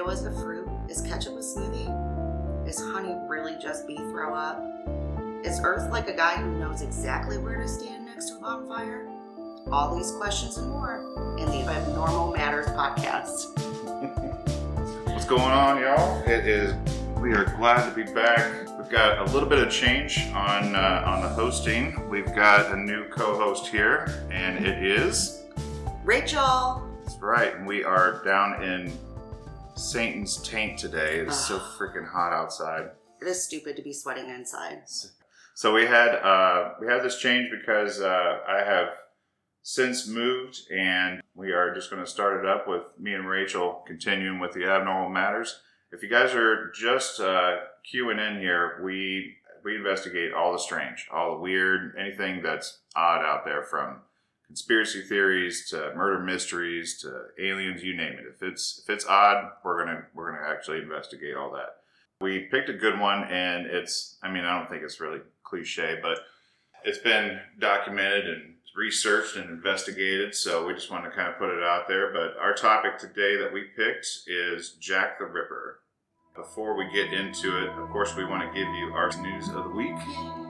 tomato as a fruit? Is ketchup a smoothie? Is honey really just bee throw up? Is Earth like a guy who knows exactly where to stand next to a bonfire? All these questions and more in the Abnormal Matters podcast. What's going on, y'all? It is. We are glad to be back. We've got a little bit of change on uh, on the hosting. We've got a new co-host here, and it is. Rachel! That's right. And we are down in Satan's taint today. It's so freaking hot outside. It is stupid to be sweating inside. So we had uh, we had this change because uh, I have since moved, and we are just going to start it up with me and Rachel continuing with the abnormal matters. If you guys are just uh, queuing in here, we we investigate all the strange, all the weird, anything that's odd out there, from conspiracy theories to murder mysteries to aliens, you name it. If it's if it's odd, we're gonna we're gonna actually investigate all that. We picked a good one, and it's I mean I don't think it's really cliche, but it's been documented and researched and investigated, so we just wanted to kind of put it out there. But our topic today that we picked is Jack the Ripper. Before we get into it, of course, we want to give you our news of the week.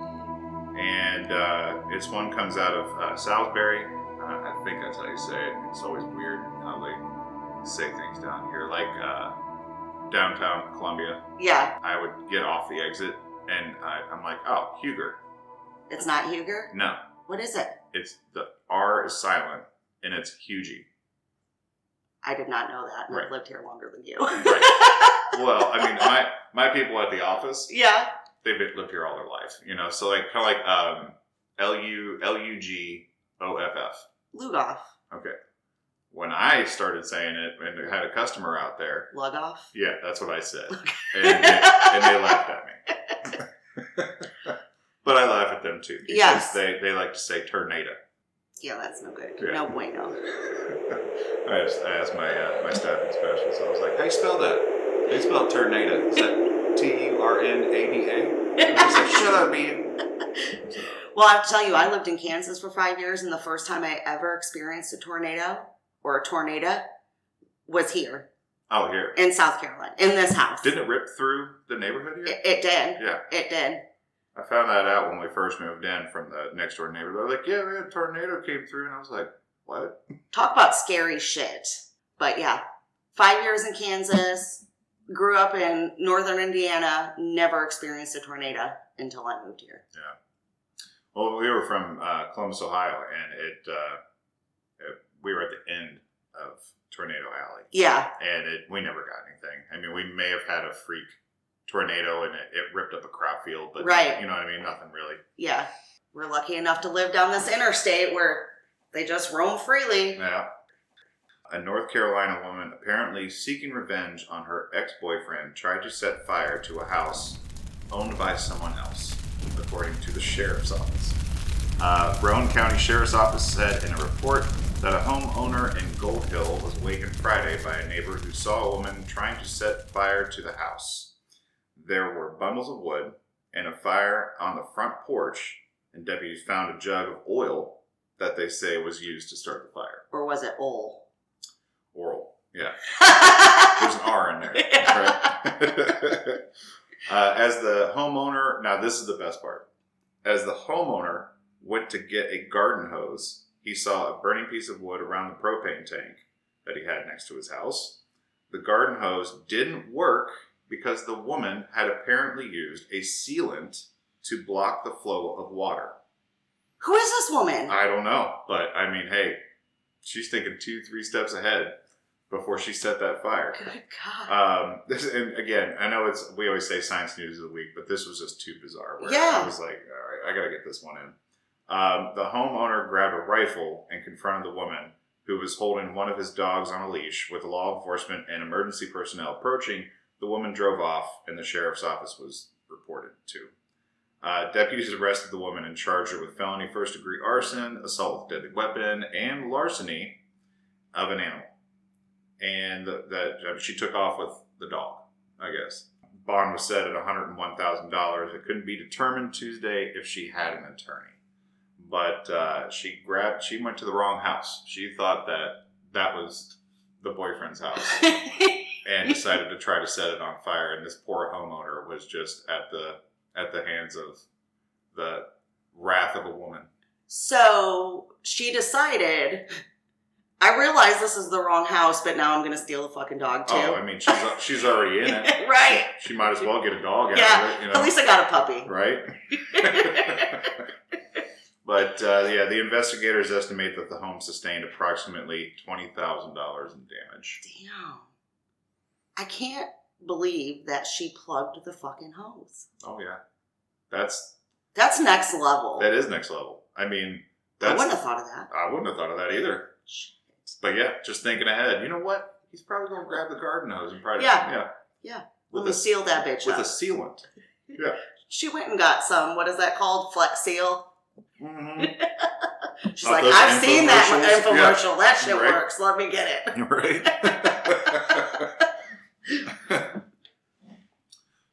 And uh, this one comes out of uh, Salisbury. Uh, I think that's how you say it. It's always weird how they say things down here. Like uh, downtown Columbia, Yeah, I would get off the exit and I, I'm like, oh, Huger. it's not Huger. No, What is it? it's the R is silent and it's Hugie. I did not know that. and I've lived here longer than you. Well, I mean, my my people at the office, yeah. They've lived here all their life, you know. So like kind of like um, L U L U G O F F. Lugoff. Okay. When I started saying it and had a customer out there, Lugoff. yeah, that's what I said, and, they, and they laughed at me. but I laugh at them too because Yes. they they like to say tornado. Yeah, that's no good. Yeah. No bueno. I asked, I asked my uh, my staffing specialist. I was like, "How you spell that? How you spell tornado? Is that R N A D A?" Like, "Shut up, Ian." Well, I have to tell you, I lived in Kansas for five years, and the first time I ever experienced a tornado or a tornado was here Oh, here. in South Carolina, in this house. Didn't it rip through the neighborhood here? It, it did. Yeah, It did. I found that out when we first moved in from the next door neighbor. They're like, "Yeah, a tornado came through," and I was like, "What?" Talk about scary shit. But yeah, five years in Kansas, grew up in northern Indiana, never experienced a tornado until I moved here. Yeah. Well, we were from uh, Columbus, Ohio, and it, uh, it we were at the end of Tornado Alley. Yeah, and it, we never got anything. I mean, we may have had a freak tornado and it, it ripped up a crop field, but Right. you know what I mean? Nothing really. yeah. We're lucky enough to live down this interstate where they just roam freely. Yeah. A North Carolina woman apparently seeking revenge on her ex-boyfriend tried to set fire to a house owned by someone else, according to the sheriff's office. Uh, Rowan County Sheriff's Office said in a report that a homeowner in Gold Hill was awakened Friday by a neighbor who saw a woman trying to set fire to the house. There were bundles of wood and a fire on the front porch, and deputies found a jug of oil that they say was used to start the fire. Or was it Ol? Oral, yeah. There's an R in there. right? uh, as the homeowner, now this is the best part. As the homeowner went to get a garden hose, he saw a burning piece of wood around the propane tank that he had next to his house. The garden hose didn't work because the woman had apparently used a sealant to block the flow of water. Who is this woman? I don't know, but I mean, hey, she's thinking two, three steps ahead before she set that fire. Good God. Um, this, and again, I know it's we always say science news of the week, but this was just too bizarre. Where Yeah. I was like, all right, I got to get this one in. Um, the homeowner grabbed a rifle and confronted the woman, who was holding one of his dogs on a leash. With law enforcement and emergency personnel approaching, the woman drove off, and the sheriff's office was reported to. Uh, deputies arrested the woman and charged her with felony first degree arson, assault with deadly weapon, and larceny of an animal. And th- that she took off with the dog, I guess. Bond was set at $101,000. It couldn't be determined Tuesday if she had an attorney. But uh, she grabbed, she went to the wrong house. She thought that that was the boyfriend's house and decided to try to set it on fire. And this poor homeowner was just at the at the hands of the wrath of a woman. so she decided, I realize this is the wrong house, but now I'm going to steal the fucking dog too. Oh, I mean, she's she's already in it. right. She, she might as well get a dog out Yeah, of it, you At least I got a puppy. right? but uh, yeah, the investigators estimate that the home sustained approximately twenty thousand dollars in damage. Damn. I can't believe that she plugged the fucking hose. Oh yeah, that's That's next level. that is next level. I mean, I wouldn't have thought of that. I wouldn't have thought of that either. Shit. But yeah, just thinking ahead. You know what? He's probably going to grab the garden hose and probably Yeah. yeah Yeah. with a seal that bitch with up. a sealant. Yeah. she went and got some, what is that called? Flex seal? Mm-hmm. She's Not like, I've seen that infomercial. That shit Right. works. Let me get it. right.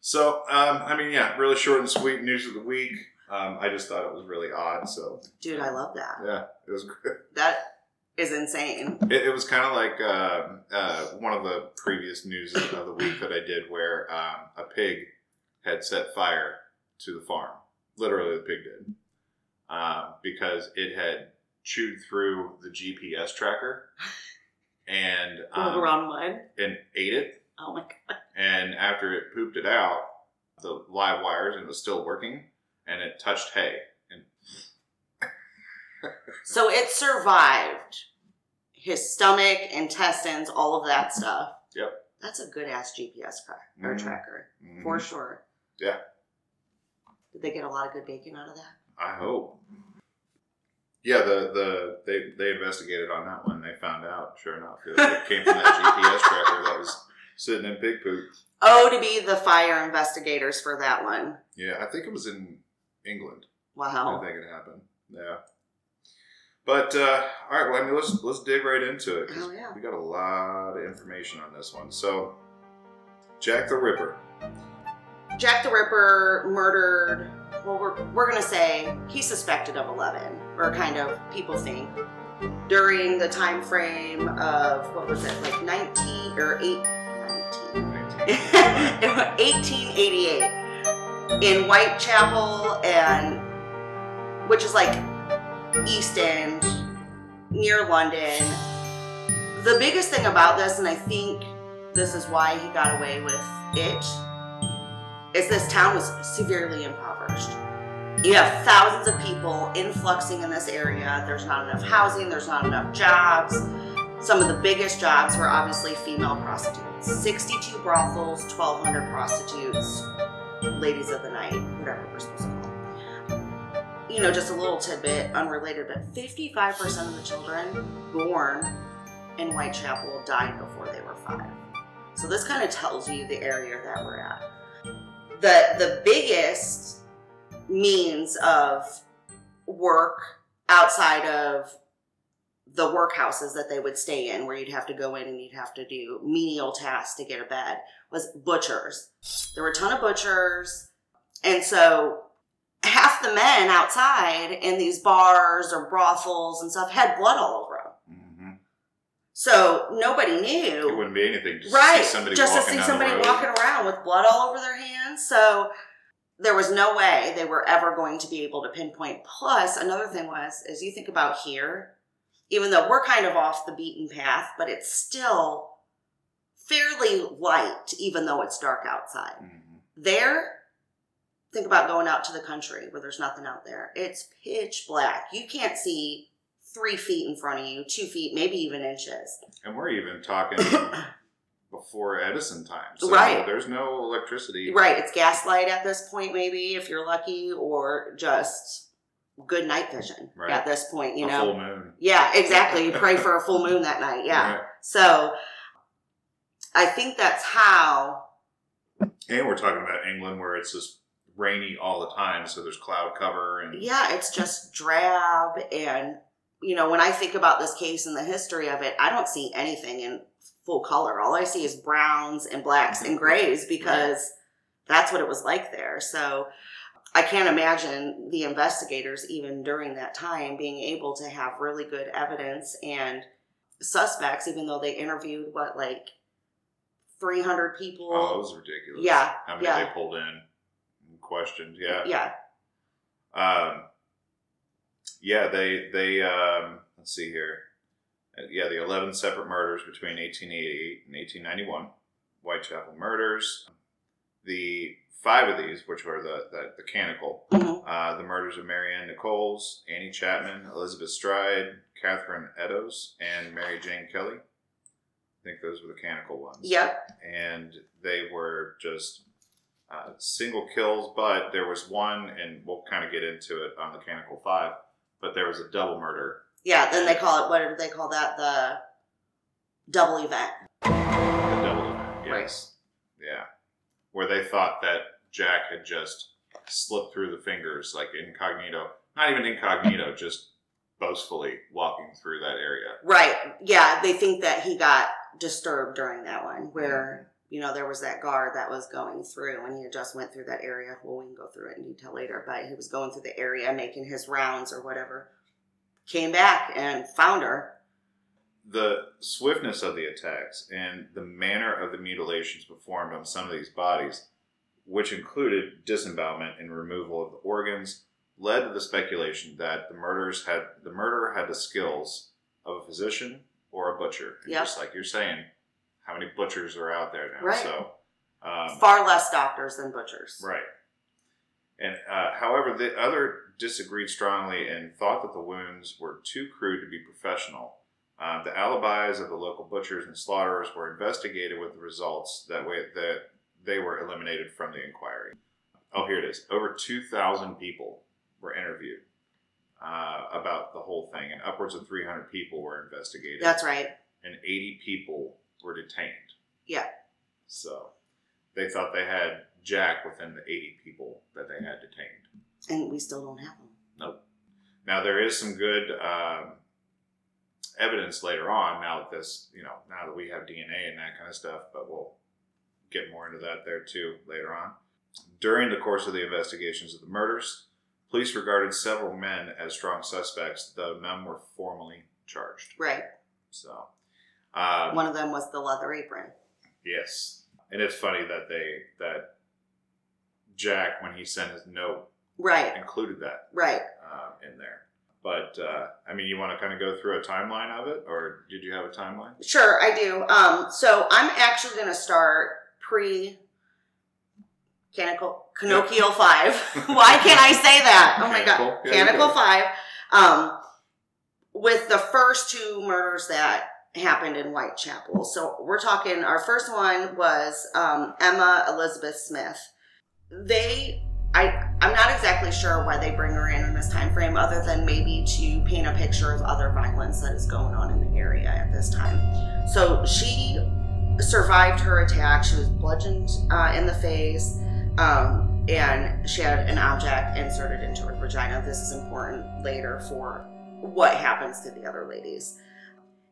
So, um, I mean, yeah, really short and sweet news of the week. Um, I just thought it was really odd. So, Dude, I love that. yeah, it was good. That is insane. It, it was kind of like uh, uh, one of the previous news of the week that I did where um, a pig had set fire to the farm. Literally, the pig did. Uh, because it had chewed through the GPS tracker and um, and ate it. Oh my god. And after it pooped it out, the live wires and it was still working, and it touched hay. And So it survived his stomach, intestines, all of that stuff. Yep. That's a good ass GPS track or Mhm. tracker Mhm. for sure. Yeah. Did they get a lot of good bacon out of that? I hope. Yeah, the, the they they investigated on that one. They found out, sure enough, it, it came from that GPS tracker that was sitting in pig poop. Oh, to be the fire investigators for that one. Yeah, I think it was in England. Wow. I think it happened. Yeah. But uh, all right, well, I mean, let's let's dig right into it. Oh, yeah. We got a lot of information on this one. So, Jack the Ripper. Jack the Ripper murdered. Well, we're, we're gonna say he's suspected of eleven, or kind of people think during the time frame of what was it, like nineteen or eight, 1888 in Whitechapel and which is like East End near London. The biggest thing about this, and I think this is why he got away with it, is this town was severely impoverished. You have thousands of people influxing in this area. There's not enough housing, there's not enough jobs. Some of the biggest jobs were obviously female prostitutes. 62 brothels, 1,200 prostitutes, ladies of the night, whatever we're supposed to call them. You know, just a little tidbit, unrelated, but 55% of the children born in Whitechapel died before they were five. So this kind of tells you the area that we're at. The the biggest means of work outside of the workhouses that they would stay in, where you'd have to go in and you'd have to do menial tasks to get a bed, was butchers. There were a ton of butchers. And so half the men outside in these bars or brothels and stuff had blood all over them. hmm So nobody knew. It wouldn't be anything just right. to see somebody just to see somebody walking around with blood all over their hands. So there was no way they were ever going to be able to pinpoint. Plus, another thing was, as you think about here, even though we're kind of off the beaten path, but it's still fairly light, even though it's dark outside. Mhm. There, think about going out to the country where there's nothing out there. It's pitch black. You can't see three feet in front of you, two feet, maybe even inches. And we're even talking before Edison times. So Right. There's no electricity. Right, it's gaslight at this point, maybe if you're lucky, or just good night vision Right. at this point. You a know, full moon. yeah, exactly. You pray for a full moon that night. Yeah. Right. So, I think that's how. And we're talking about England where it's just rainy all the time, so there's cloud cover and Yeah, it's just drab, and you know, when I think about this case and the history of it, I don't see anything in full color. All I see is browns and blacks and grays because that's what it was like there. So I can't imagine the investigators, even during that time, being able to have really good evidence and suspects, even though they interviewed what like three hundred people. Oh, it was ridiculous. Yeah, How many yeah. they pulled in and questioned. Yeah. yeah, Um, yeah, they they um, let's see here. Uh, Yeah, the eleven separate murders between 1888 and 1891, Whitechapel murders. The five of these, which were the the, the canonical, Mhm. uh, the murders of Mary Ann Nichols, Annie Chapman, Elizabeth Stride, Catherine Eddowes, and Mary Jane Kelly. I think those were the canonical ones yep, and they were just uh, single kills. But there was one, and we'll kind of get into it on the Canonical Five. But there was a double murder. yeah. Then they call it what do they call that? The double event. The double event, yes, yeah, where they thought that Jack had just slipped through the fingers, like incognito, not even incognito, just boastfully walking through that area. Right. Yeah, they think that he got disturbed during that one where, you know, there was that guard that was going through and he had just went through that area. Well, we can go through it in detail later, but he was going through the area making his rounds or whatever. Came back and found her. The swiftness of the attacks and the manner of the mutilations performed on some of these bodies, which included disembowelment and removal of the organs, led to the speculation that the had the murderer had the skills of a physician or a butcher. And Yep. Just like you're saying, how many butchers are out there now? Right. So, um, Far less doctors than butchers. Right. And uh, however, the other disagreed strongly and thought that the wounds were too crude to be professional. Uh, the alibis of the local butchers and slaughterers were investigated with the results that way that they were eliminated from the inquiry. Oh, here it is. Over two thousand people were interviewed uh, about the whole thing, and upwards of three hundred people were investigated That's right. and 80 people were detained. Yeah. So they thought they had Jack within the 80 people that they had detained. And we still don't have them. Nope. Now there is some good um, evidence later on. Now that this, you know, now that we have DNA and that kind of stuff, but we'll get more into that there too later on. During the course of the investigations of the murders, police regarded several men as strong suspects, though none were formally charged. Right. So, um, One of them was the leather apron. Yes, and it's funny that they that Jack, when he sent his note, Right. included that Right. uh, in there. But uh, I mean, you want to kind of go through a timeline of it, or did you have a timeline? Sure, I do. Um, so I'm actually going to start pre Canonical Five. Why can't I say that? Oh my god, Canonical? Yeah, you Canonical can. Five. Um, with the first two murders that happened in Whitechapel. So we're talking. Our first one was um, Emma Elizabeth Smith. They. I, I'm not exactly sure why they bring her in in this time frame, other than maybe to paint a picture of other violence that is going on in the area at this time. So she survived her attack. She was bludgeoned uh, in the face, um, and she had an object inserted into her vagina. This is important later for what happens to the other ladies.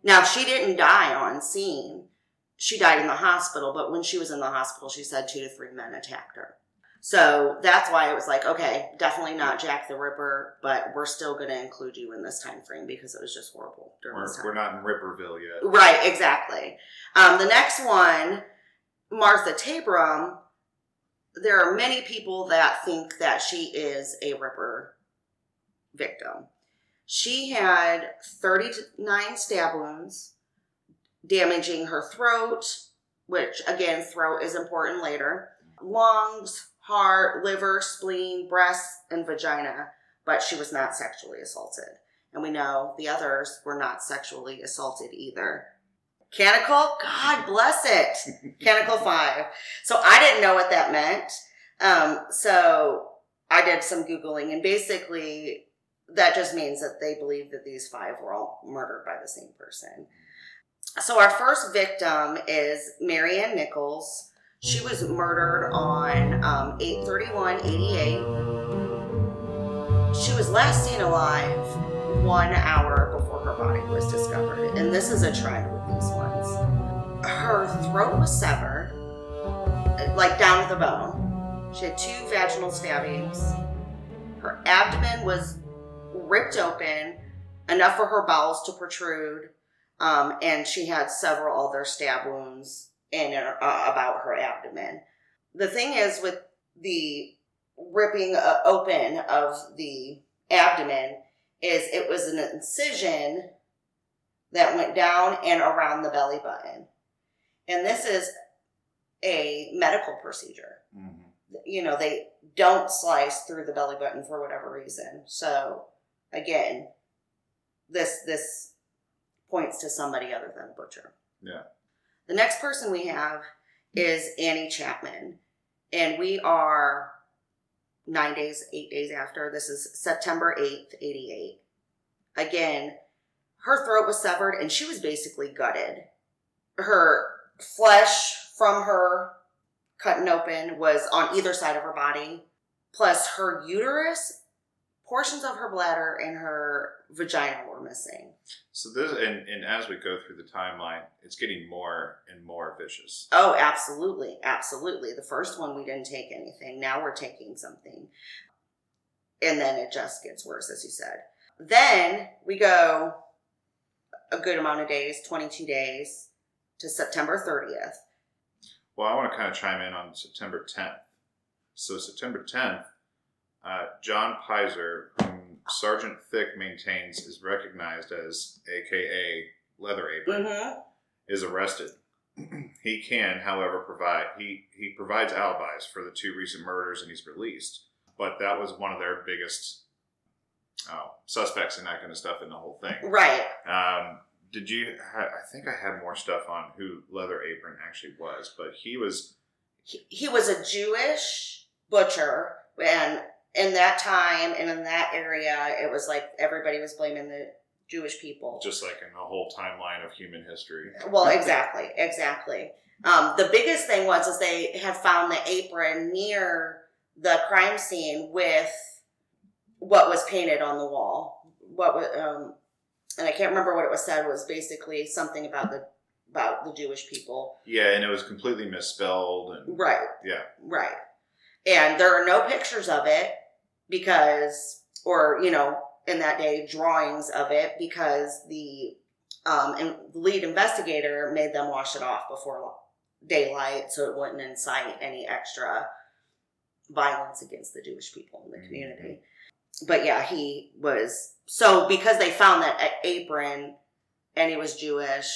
Now, she didn't die on scene. She died in the hospital, but when she was in the hospital, she said two to three men attacked her. So that's why it was like, okay, definitely not Jack the Ripper, but we're still going to include you in this time frame because it was just horrible during We're, this time. we're not in Ripperville yet. Right, exactly. Um, the next one, Martha Tabram. There are many people that think that she is a Ripper victim. She had 39 stab wounds, damaging her throat, which again, throat is important later, lungs, heart, liver, spleen, breasts, and vagina, but she was not sexually assaulted. And we know the others were not sexually assaulted either. Canonical, God bless it. Canonical 5. So I didn't know what that meant. Um, so I did some Googling, and basically, that just means that they believe that these five were all murdered by the same person. So our first victim is Mary Ann Nichols. She was murdered on um, 831 88. She was last seen alive one hour before her body was discovered. And this is a trend with these ones. Her throat was severed, like down to the bone. She had two vaginal stabbings. Her abdomen was ripped open, enough for her bowels to protrude. Um, and she had several other stab wounds in her, uh, about her abdomen. The thing is with the ripping uh, open of the abdomen is it was an incision that went down and around the belly button. And this is a medical procedure. Mhm. You know, they don't slice through the belly button for whatever reason. So again, this this points to somebody other than a butcher. Yeah. The next person we have is Annie Chapman. And we are nine days, eight days after. This is September 8th, 88. Again, her throat was severed and she was basically gutted. Her flesh from her cutting open was on either side of her body, plus her uterus, portions of her bladder, and her vagina were missing. So this, and, and as we go through the timeline, it's getting more and more vicious. Oh, absolutely. Absolutely. The first one, we didn't take anything. Now we're taking something. And then it just gets worse, as you said. Then we go a good amount of days, 22 days, to September 30th. Well, I want to kind of chime in on September 10th. So September 10th, uh, John Pizer, Sergeant Thick maintains is recognized as AKA Leather Apron, Mm-hmm. is arrested. he can, however, provide he he provides alibis for the two recent murders, and he's released. But that was one of their biggest oh, suspects and that kind of stuff in the whole thing. Right. Um, did you? I think I had more stuff on who Leather Apron actually was, but he was He, he was a Jewish butcher, and in that time and in that area, it was like everybody was blaming the Jewish people. just like in the whole timeline of human history. Well, exactly, exactly. Um, the biggest thing was is they had found the apron near the crime scene with what was painted on the wall. What was, um, and I can't remember what it was said. Was basically something about the about the Jewish people. Yeah, and it was completely misspelled, and Right, yeah, right. And there are no pictures of it because, or you know, in that day, drawings of it because the um, and lead investigator made them wash it off before daylight so it wouldn't incite any extra violence against the Jewish people in the Mhm. community. But yeah, he was so because they found that apron and he was Jewish,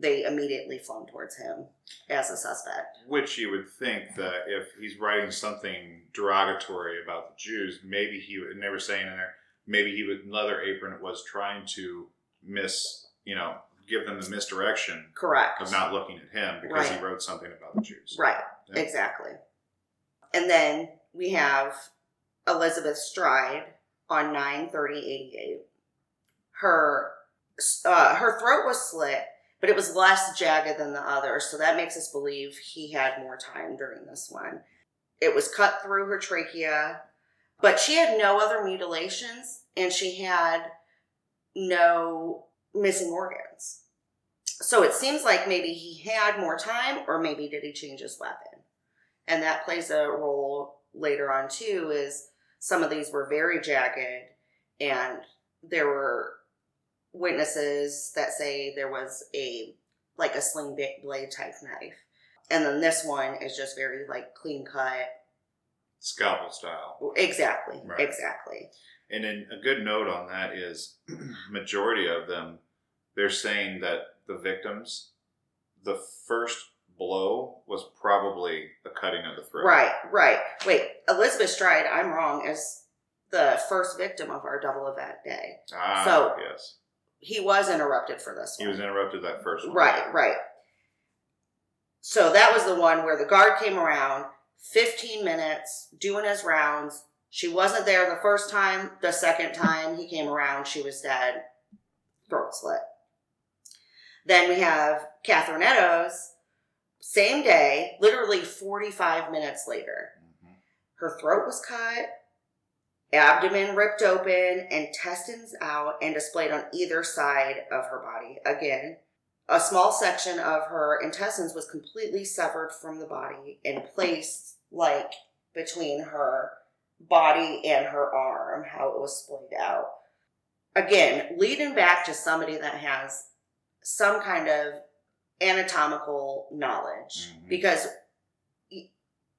they immediately flung towards him as a suspect. which you would think that if he's writing something derogatory about the Jews, maybe he would. And they were saying in there, maybe he would Leather Apron was trying to miss, you know, give them the misdirection Correct. of not looking at him because he wrote something about the Jews. Right, Yeah. exactly. And then we have Elizabeth Stride on 93088. Her uh, her throat was slit, but it was less jagged than the others, so that makes us believe he had more time during this one. It was cut through her trachea, but she had no other mutilations and she had no missing organs. So it seems like maybe he had more time, or maybe did he change his weapon? And that plays a role later on too. Is some of these were very jagged, and there were witnesses that say there was a like a sling blade type knife, and then this one is just very like clean cut. Scalpel style. Exactly, Right. exactly. And then a good note on that is majority of them, they're saying that the victims, the first blow was probably a cutting of the throat. Right, right. Wait, Elizabeth Stride, I'm wrong, is the first victim of our double event day. Ah, So- yes. He was interrupted for this He one. was interrupted that first one. Right, right. So that was the one where the guard came around, 15 minutes, doing his rounds. She wasn't there the first time. The second time he came around, she was dead, throat slit. Then we have Catherine Eddowes, same day, literally 45 minutes later. Mhm. Her throat was cut, abdomen ripped open, intestines out and displayed on either side of her body. Again, a small section of her intestines was completely severed from the body and placed like between her body and her arm, how it was splayed out. Again, leading back to somebody that has some kind of anatomical knowledge Mhm. because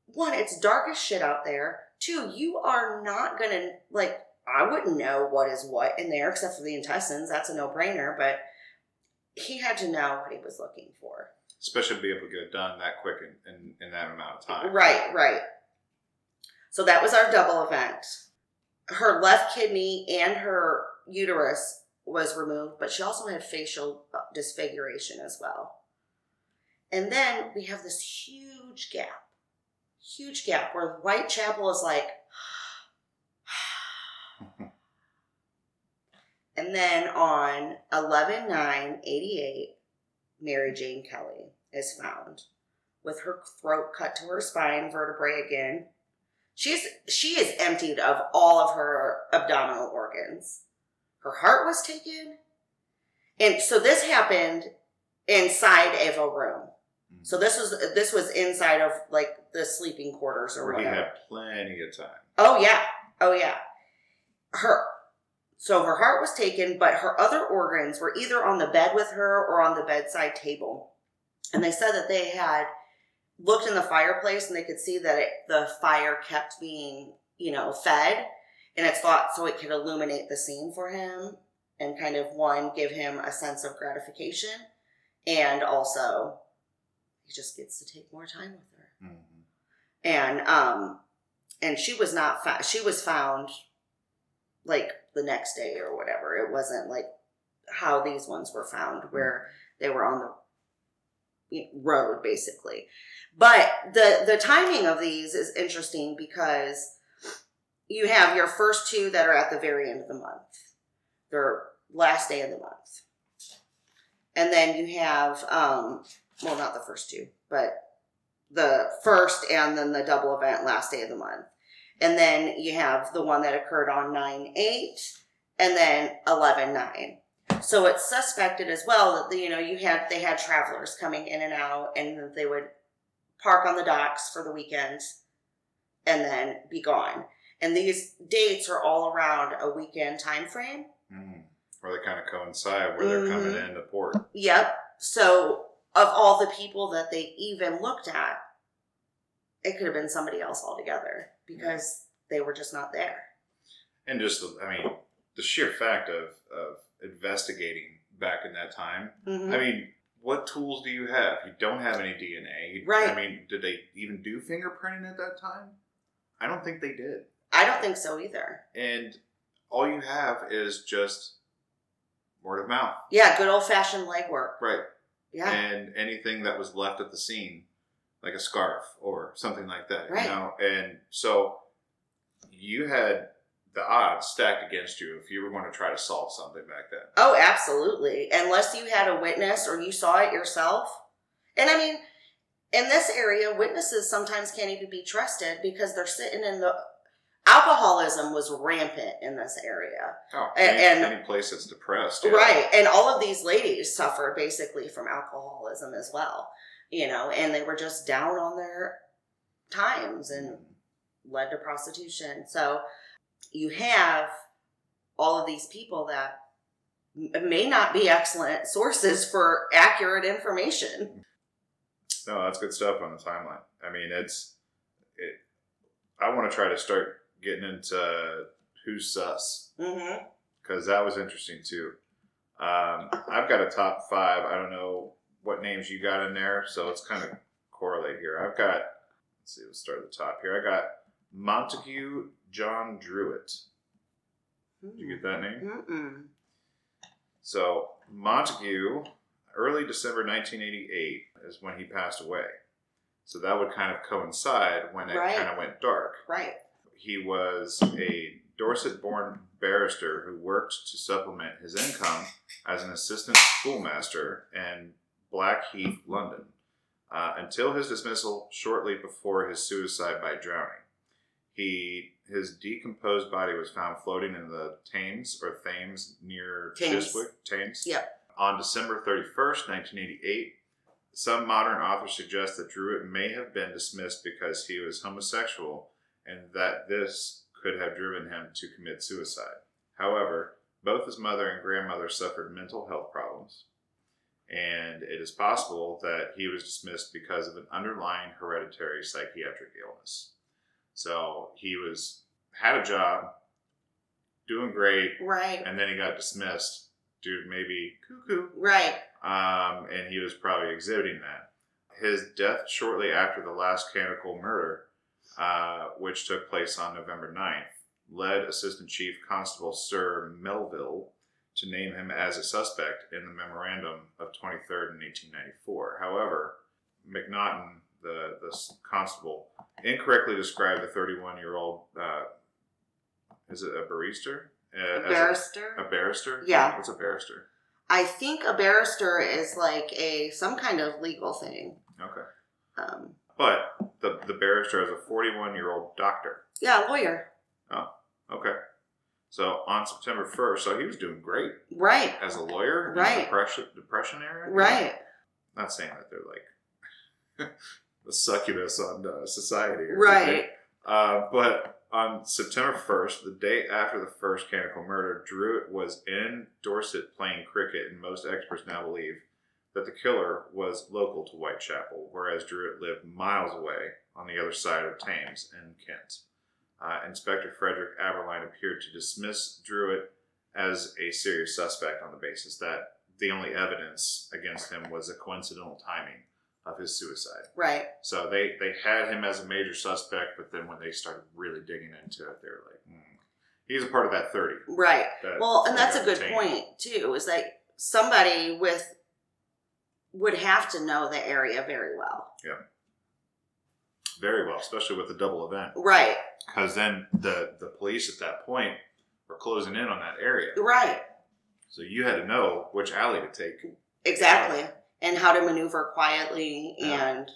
one, it's dark as shit out there. Two, you are not gonna like. I wouldn't know what is what in there except for the intestines. That's a no brainer. But he had to know what he was looking for. Especially to be able to get it done that quick in, in, in that amount of time. Right, right. So that was our double event. Her left kidney and her uterus was removed, but she also had facial uh, disfiguration as well. And then we have this huge gap, huge gap where Whitechapel is like, and then on 11 9 88, Mary Jane Kelly is found with her throat cut to her spine vertebrae again. She's she is emptied of all of her abdominal organs. Her heart was taken. And so this happened inside of a room. Mhm. So this was this was inside of like the sleeping quarters or whatever. had plenty of time. Oh yeah. Oh yeah. Her so her heart was taken, but her other organs were either on the bed with her or on the bedside table. And they said that they had looked in the fireplace and they could see that it, the fire kept being, you know, fed. And it's thought so it could illuminate the scene for him and kind of one give him a sense of gratification and also he just gets to take more time with her. Mhm. and um and she was not found she was found like the next day or whatever. It wasn't like how these ones were found where they were on the road basically. But the the timing of these is interesting because you have your first two that are at the very end of the month. Their last day of the month. And then you have um well not the first two but the first and then the double event last day of the month. And then you have the one that occurred on 9 8 and then 11 9. So it's suspected as well that you know you had they had travelers coming in and out and they would park on the docks for the weekend and then be gone. And these dates are all around a weekend time frame. Mhm. Where they kind of coincide where they're coming Mhm. into port. Yep. So of all the people that they even looked at, it could have been somebody else altogether because they were just not there. And just, the, I mean, the sheer fact of, of investigating back in that time. Mhm. I mean, what tools do you have? You don't have any DNA. Right. I mean, did they even do fingerprinting at that time? I don't think they did. I don't think so either. And all you have is just word of mouth. Yeah, good old fashioned legwork. Right. Yeah. and anything that was left at the scene, like a scarf or something like that. Right. You know, and so you had the odds stacked against you if you were going to try to solve something back then. Oh, absolutely. Unless you had a witness or you saw it yourself. And I mean, in this area, witnesses sometimes can't even be trusted because they're sitting in the alcoholism was rampant in this area. Oh, And- any, and- any place that's depressed, yeah. Right. And all of these ladies suffered basically from alcoholism as well, you know, and they were just down on their times and mm. led to prostitution. So you have all of these people that may not be excellent sources for accurate information. No, that's good stuff on the timeline. I mean, it's it. I want to try to start getting into who's sus Mm-hmm. because that was interesting too. Um, I've got a top five. I don't know what names you got in there, so let's kind of correlate here. I've got, let's see, let's start at the top here. I got Montague John Druitt. Did you get that name? Mm-mm. So Montague, early December 1988 is when he passed away. So that would kind of coincide when it Right. kind of went dark. Right. He was a Dorset born barrister who worked to supplement his income as an assistant schoolmaster in Blackheath, London, uh, until his dismissal shortly before his suicide by drowning. He his decomposed body was found floating in the Thames or Thames near Thames. Chiswick. Thames. Yep. On December 31st, 1988, some modern authors suggest that Druitt may have been dismissed because he was homosexual and that this could have driven him to commit suicide. However, both his mother and grandmother suffered mental health problems, and it is possible that he was dismissed because of an underlying hereditary psychiatric illness. So he was had a job, doing great, Right. and then he got dismissed due to maybe cuckoo, Right. um, and he was probably exhibiting that. His death shortly after the last Canticle murder, uh, which took place on November 9th, led Assistant Chief Constable Sir Melville to name him as a suspect in the memorandum of 23rd in 1894. However, Macnaghten, the, the constable, incorrectly described the 31 year old, uh, is it a barrister? Uh, A as a- barrister. a barrister? Yeah. What's a barrister? I think a barrister is like a some kind of legal thing. Okay. Um, But the, the barrister is a 41 year old doctor. yeah, lawyer. Oh, okay. So on September 1st, so he was doing great Right. as a lawyer in Right. depression, depression era. Right. Not saying that they're like the succubus on uh, society. or Right. Uh, but on September 1st, the day after the first Canticle murder, Druitt was in Dorset playing cricket, and most experts now believe that the killer was local to Whitechapel, whereas Druitt lived miles away on the other side of Thames in Kent. Uh, Inspector Frederick Abberline appeared to dismiss Druitt as a serious suspect on the basis that the only evidence against him was a coincidental timing of his suicide. Right. So they, they had him as a major suspect, but then when they started really digging into it, they were like, hmm. he's a part of that 30. Right. That Well, and that's a good point too. Is that somebody with would have to know the area very well. Yeah. Very well, especially with the double event. Right. Because then the, the police at that point were closing in on that area. Right. So you had to know which alley to take. Exactly. And how to maneuver quietly Yeah. and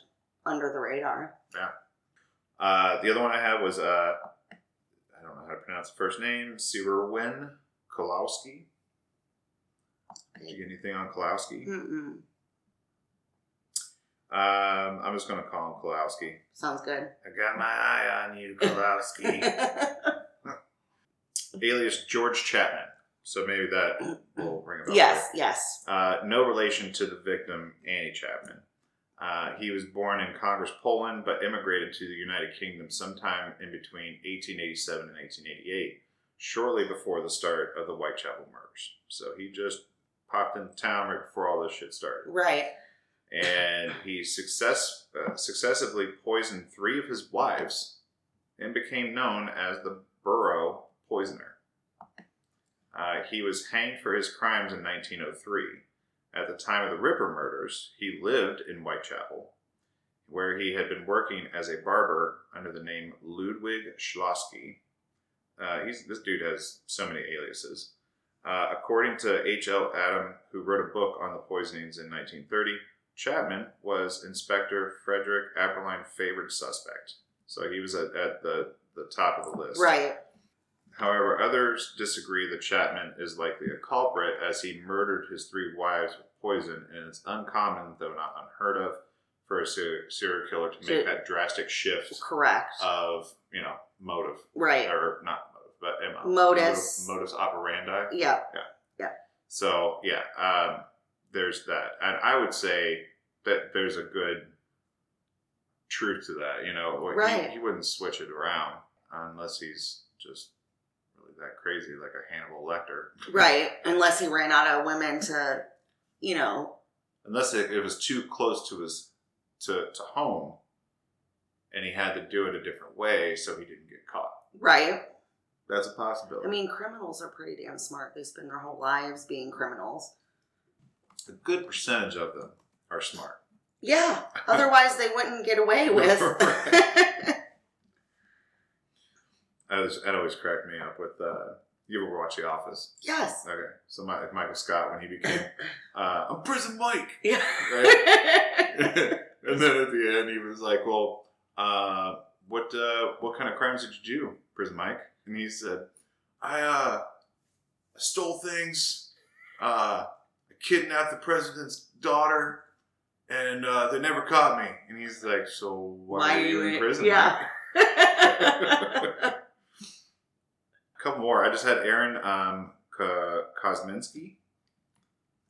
under the radar. Yeah. Uh, the other one I had was, uh, I don't know how to pronounce the first name, Sirwin Kolowski. Did you get anything on Kolowski? Mm-mm. Um, I'm just going to call him Kolowski. Sounds good. I got my eye on you, Kolowski. Alias George Chapman. So maybe that will ring a bell. yes. Yes. Uh, no relation to the victim, Annie Chapman. Uh, he was born in Congress, Poland, but immigrated to the United Kingdom sometime in between 1887 and 1888, shortly before the start of the Whitechapel murders. So he just popped into town right before all this shit started Right. And he success uh, successively poisoned three of his wives and became known as the Borough Poisoner. Uh, he was hanged for his crimes in 1903. At the time of the Ripper murders, he lived in Whitechapel, where he had been working as a barber under the name Ludwig Schlossky. Uh, this dude has so many aliases. Uh, according to H.L. Adam, who wrote a book on the poisonings in 1930, Chapman was Inspector Frederick Abberline favorite suspect. So he was at, at the, the top of the list. Right. However, others disagree that Chapman is likely a culprit as he murdered his three wives with poison, and it's uncommon, though not unheard of, for a ser- serial killer to make To- that drastic shift Correct. of, you know, motive. right. Or not motive, but MO. Modus. Motive- modus operandi. Yeah. Yeah. Yeah. So yeah, um, there's that, and I would say that there's a good truth to that. You know, He- He, wouldn't switch it around unless he's just really that crazy, like a Hannibal Lecter. Right. Unless he ran out of women to, you know. Unless it, it was too close to his to to home, and he had to do it a different way so he didn't get caught. Right. That's a possibility. I mean, criminals are pretty damn smart. They spend their whole lives being criminals. A good percentage of them are smart. Yeah. Otherwise, they wouldn't get away with. That, was, that always cracked me up with. Uh, you ever watch The Office? yes. Okay, so my, Michael Scott when he became, uh, I'm Prison Mike, Yeah. and then at the end he was like, "Well, uh, what uh, what kind of crimes did you do, Prison Mike?" And he said, "I uh, stole things, uh, kidnapped the president's daughter, and uh, they never caught me." And he's like, "So why, are you in prison?" Yeah. A couple more. I just had Aaron um, Ko- Kosminski.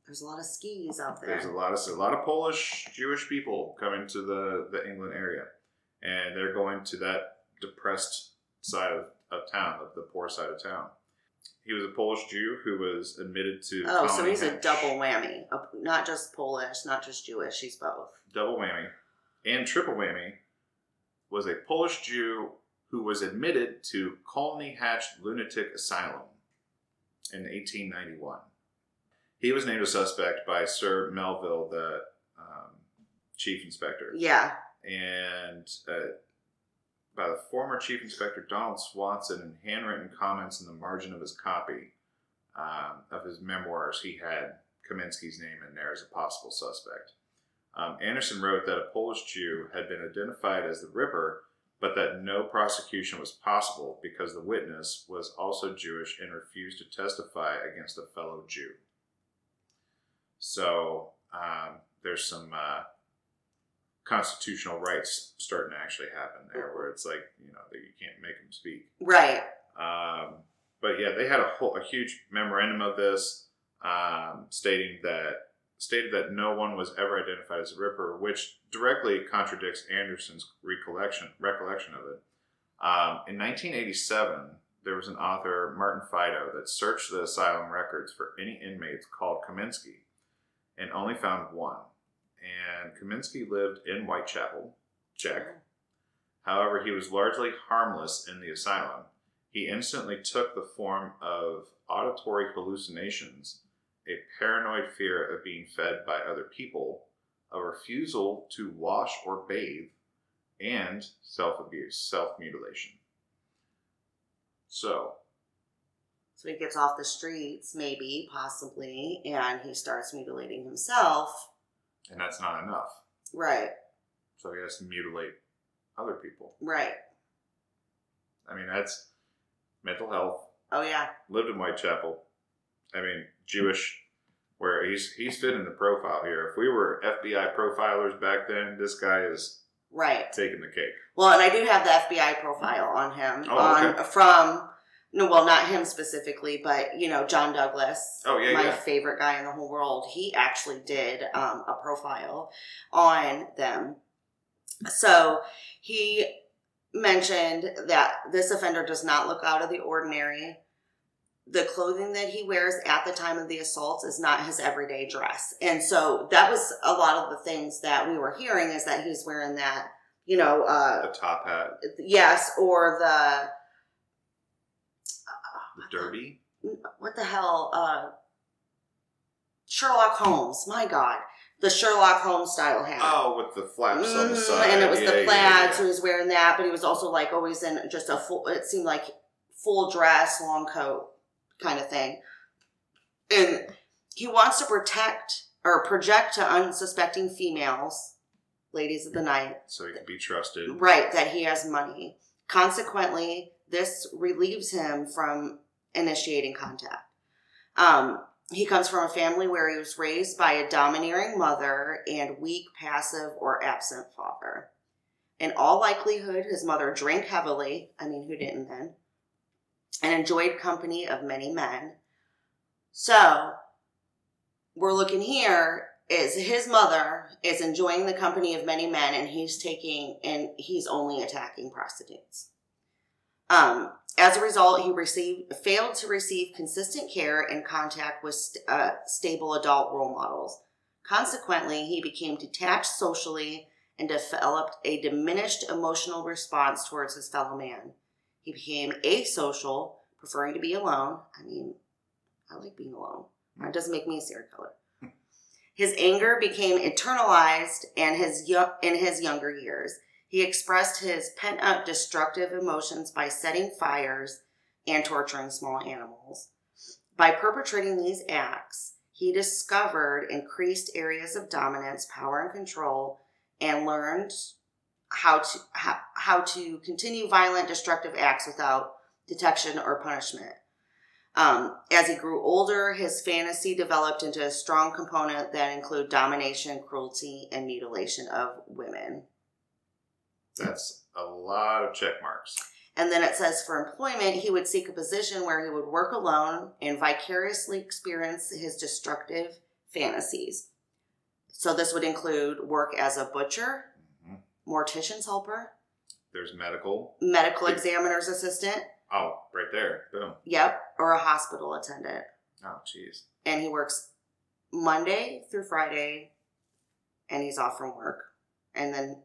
There's a lot of skis out there. There's a lot of a lot of Polish Jewish people coming to the the England area, and they're going to that depressed side of, of town, of the poor side of town. He was a Polish Jew who was admitted to. oh, so he's a double whammy. Not just Polish, not just Jewish. He's both. double whammy, and triple whammy was a Polish Jew who was admitted to Colney Hatch Lunatic Asylum in 1891. He was named a suspect by Sir Melville, the um, chief inspector, Yeah. and uh, by the former chief inspector Donald Swanson in handwritten comments in the margin of his copy um, of his memoirs, he had Kaminsky's name in there as a possible suspect. Um, Anderson wrote that a Polish Jew had been identified as the Ripper, but that no prosecution was possible because the witness was also Jewish and refused to testify against a fellow Jew. So um, there's some uh, constitutional rights starting to actually happen there, where it's like you know that you can't make them speak. Right. Um, but yeah, they had a whole a huge memorandum of this um, stating that stated that no one was ever identified as a Ripper, which directly contradicts Anderson's recollection recollection of it. Um, in 1987, there was an author, Martin Fido, that searched the asylum records for any inmates called Kaminsky, and only found one. And Kaminsky lived in Whitechapel, check. However, he was largely harmless in the asylum he instantly took the form of auditory hallucinations, a paranoid fear of being fed by other people, a refusal to wash or bathe, and self abuse, self mutilation. So, So he gets off the streets, maybe, possibly, and he starts mutilating himself. And that's not enough. Right. So he has to mutilate other people. Right. I mean, that's mental health, Oh yeah. lived in Whitechapel. I mean, Jewish, where he's he's fitting the profile here. If we were FBI profilers back then, this guy is Right. taking the cake. Well, and I do have the FBI profile on him. Oh, on okay. from no, well, not him specifically, but you know, John Douglas. Oh, yeah, my yeah. favorite guy in the whole world. He actually did um, a profile on them. So he mentioned that this offender does not look out of the ordinary. The clothing that he wears at the time of the assault is not his everyday dress. And so that was a lot of the things that we were hearing is that he's wearing that, you know, uh, The top hat, yes, or the the derby. what the hell, uh, Sherlock Holmes. My God, the Sherlock Holmes style hat. Oh, with the flaps on the side. and it was Yeah, the yeah, plaid, yeah. so he was wearing that, but he was also like always in just a full. It seemed like full dress, long coat kind of thing, and he wants to protect or project to unsuspecting females, ladies of the night, So he can be trusted. Right, that he has money. Consequently, this relieves him from initiating contact. Um, he comes from a family where he was raised by a domineering mother and weak, passive, or absent father. In all likelihood, his mother drank heavily. I mean, who didn't then? And enjoyed company of many men. So, we're looking here is his mother is enjoying the company of many men and he's taking and he's only attacking prostitutes um as a result he received failed to receive consistent care and contact with st- uh, stable adult role models. Consequently he became detached socially and developed a diminished emotional response towards his fellow man. He became asocial preferring to be alone. I mean i like being alone. It doesn't make me a serial killer. His anger became internalized and his yo- in his younger years. He expressed his pent up destructive emotions by setting fires and torturing small animals. By perpetrating these acts, he discovered increased areas of dominance, power, and control, and learned how to how, how to continue violent, destructive acts without detection or punishment. Um, as he grew older, his fantasy developed into a strong component that include domination, cruelty, and mutilation of women. That's a lot of check marks. And then it says for employment, he would seek a position where he would work alone and vicariously experience his destructive fantasies. So this would include work as a butcher, Mhm. mortician's helper, There's medical. medical examiner's assistant, Oh, right there. Boom. yep, or a hospital attendant. Oh, jeez. And he works Monday through Friday and he's off from work. And then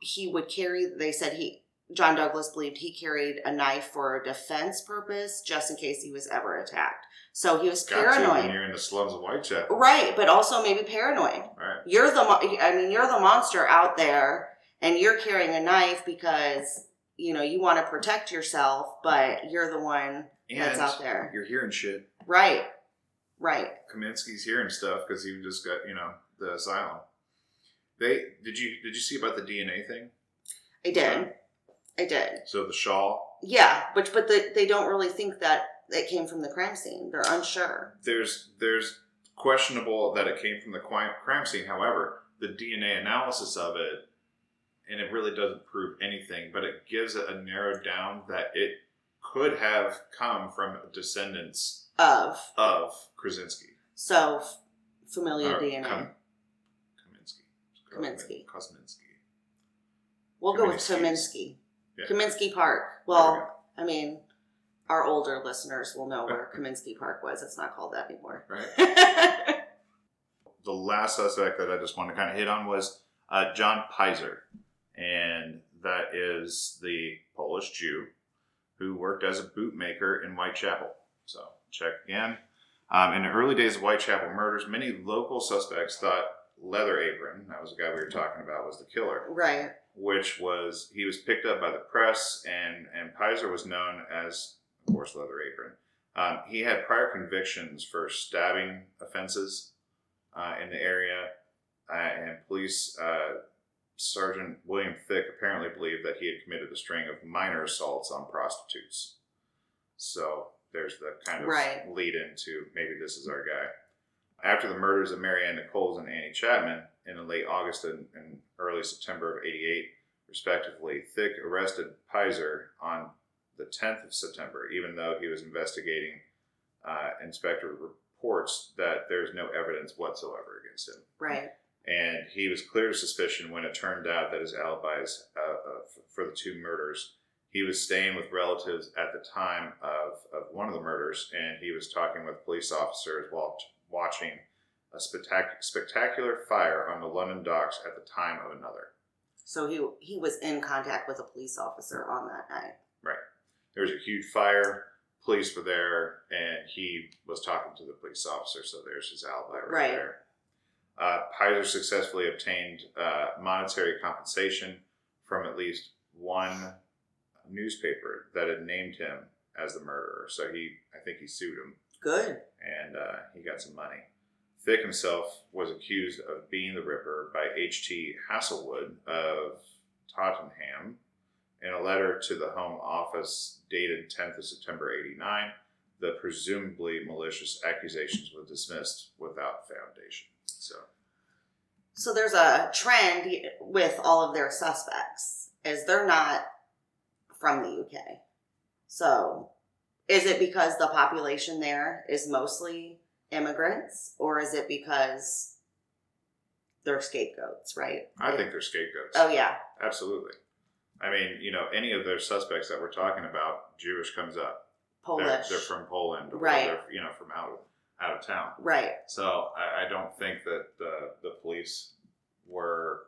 he would carry they said he John Douglas believed he carried a knife for a defense purpose just in case he was ever attacked. So he was Got to when paranoid. you're in the slums of Whitechapel. Right, but also maybe paranoid. Right. You're the I mean you're the monster out there and you're carrying a knife because you know you want to protect yourself, but you're the one that's out there. You're hearing shit. Right. Right. Kaminsky's hearing stuff because he just got you know the asylum. They did you did you see about the DNA thing? I did. I did. So the shawl. Yeah, but but the, they don't really think that it came from the crime scene. They're unsure. There's there's questionable that it came from the crime scene. However, the DNA analysis of it, and it really doesn't prove anything, but it gives it a narrowed down that it could have come from descendants Of of Krasinski. so familial Or DNA. Kaminsky. Kaminsky. Kosminski. we'll go with. Kaminsky. Yeah. Comiskey Park. There we. Well, I mean, our older listeners will know where Comiskey Park was. It's not called that anymore. Right. the last suspect that I just want to kind of hit on was uh, John Pizer, and that is the Polish Jew who worked as a bootmaker in Whitechapel. So check again. Um, in the early days of Whitechapel murders, many local suspects thought Leather Apron, that was the guy we were talking about, was the killer right. which was he was picked up by the press, and and Pizer was known as, of course, Leather Apron. Um, he had prior convictions for stabbing offenses uh, in the area, uh, and police uh, Sergeant William Thick apparently believed that he had committed a string of minor assaults on prostitutes. So there's the kind of Right. lead into maybe this is our guy. After the murders of Mary Ann Nichols and Annie Chapman in the late August and, and early September of 88, respectively, Thick arrested Pizer on the 10th of September, even though he was investigating uh, inspector reports that there's no evidence whatsoever against him. Right. And he was clear of suspicion when it turned out that his alibis uh, uh, for the two murders. He was staying with relatives at the time of, of one of the murders, and he was talking with police officers while watching a spectac- spectacular fire on the London docks at the time of another. So he he was in contact with a police officer on that night. Right. There was a huge fire. Police were there, and he was talking to the police officer. So there's his alibi right, Right. there. Uh, Pizer successfully obtained uh, monetary compensation from at least one newspaper that had named him as the murderer. So he, I think, he sued him, Good. and uh, he got some money. Thick himself was accused of being the Ripper by H.T. Haslewood of Tottenham in a letter to the Home Office dated 10th of September 89. The presumably malicious accusations were dismissed without foundation. So, So there's a trend with all of their suspects is they're not from the UK. So is it because the population there is mostly immigrants or is it because they're scapegoats, right? I think they're scapegoats. Oh yeah. Absolutely. I mean, you know, any of their suspects that we're talking about, Jewish comes up. They're, Polish. they're from Poland, or Right. they're you know from out of out of town. right. So I, I don't think that the the police were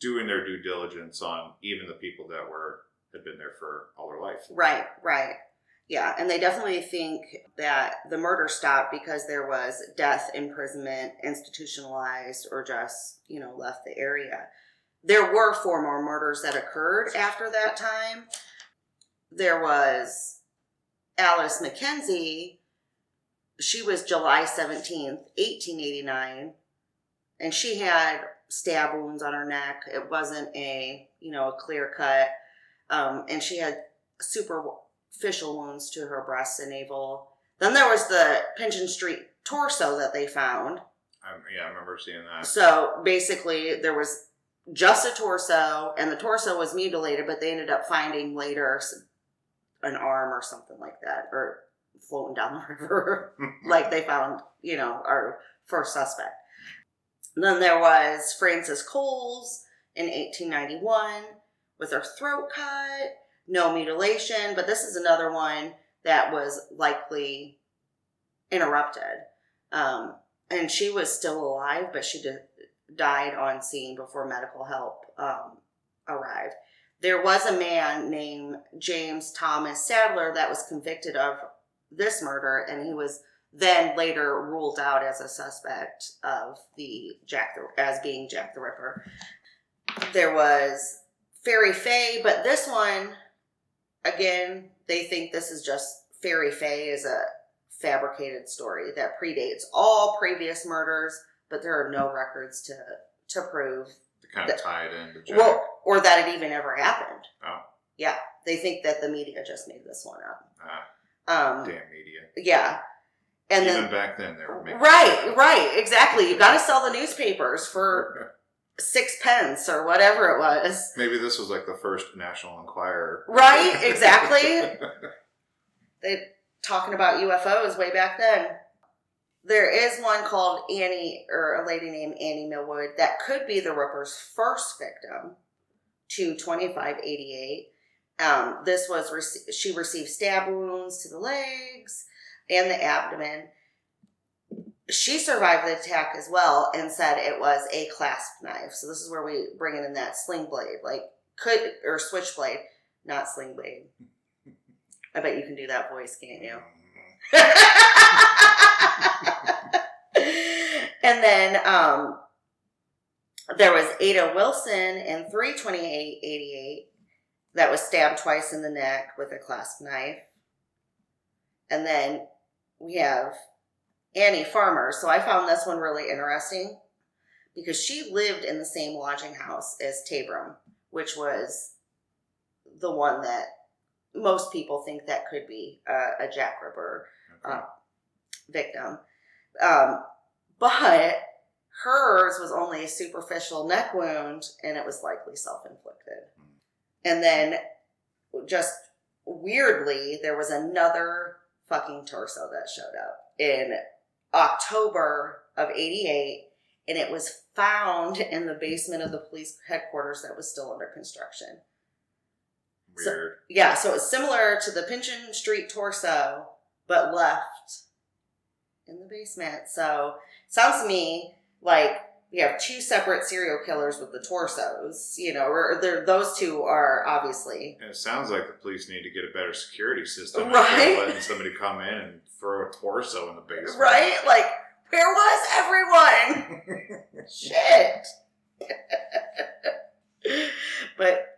doing their due diligence on even the people that were had been there for all their life. Right, right. Yeah, and they definitely think that the murder stopped because there was death, imprisonment, institutionalized, or just, you know, left the area. There were four more murders that occurred after that time. There was Alice Mackenzie. She was July 17th, 1889, and she had stab wounds on her neck. It wasn't a, you know, a clear cut. Um, and she had superficial wounds to her breasts and navel. Then there was the Pinchin Street torso that they found. Um, yeah, I remember seeing that. So basically, there was just a torso, and the torso was mutilated, but they ended up finding later an arm or something like that, or floating down the river, like they found, you know, our first suspect. then there was Frances Coles in 1891 with her throat cut, no mutilation, but this is another one that was likely interrupted. Um, and she was still alive, but she died on scene before medical help um, arrived. There was a man named James Thomas Sadler that was convicted of this murder, and he was then later ruled out as a suspect of the Jack the, as being Jack the Ripper. There was Fairy Fay, but this one, again, they think this is just Fairy Fay is a fabricated story that predates all previous murders, but there are no records to to prove to kind of tie it into Jack. well, or that it even ever happened. Oh. Yeah, they think that the media just made this one up. ah, Um, damn media. yeah, and Even then back then, they were making right, right, exactly. You got to sell the newspapers for six pence or whatever it was. Maybe this was like the first National Enquirer. Right, exactly. They talking about UFOs way back then. There is one called Annie, or a lady named Annie Millwood, that could be the Ripper's first victim to 2588. Um, this was, rece- she received stab wounds to the legs and the abdomen. She survived the attack as well and said it was a clasp knife. So this is where we bring in that sling blade, like could or switchblade, not sling blade. I bet you can do that voice, can't you? and then um, there was Ada Wilson in 32888 that was stabbed twice in the neck with a clasp knife. And then we have Annie Farmer. So I found this one really interesting because she lived in the same lodging house as Tabram, which was the one that most people think that could be a, a Jack Ripper Okay. uh, victim. Um, but hers was only a superficial neck wound and it was likely self inflicted. And then, just weirdly, there was another fucking torso that showed up in October of 88 and it was found in the basement of the police headquarters that was still under construction. so- Weird. Yeah, so it's similar to the Pinchin Street torso, but left in the basement. So sounds to me like we have two separate serial killers with the torsos. You know, or they're, those two are obviously And it sounds like the police need to get a better security system. Right? Letting somebody come in and throw a torso in the basement. right. Like, where was everyone? Shit. but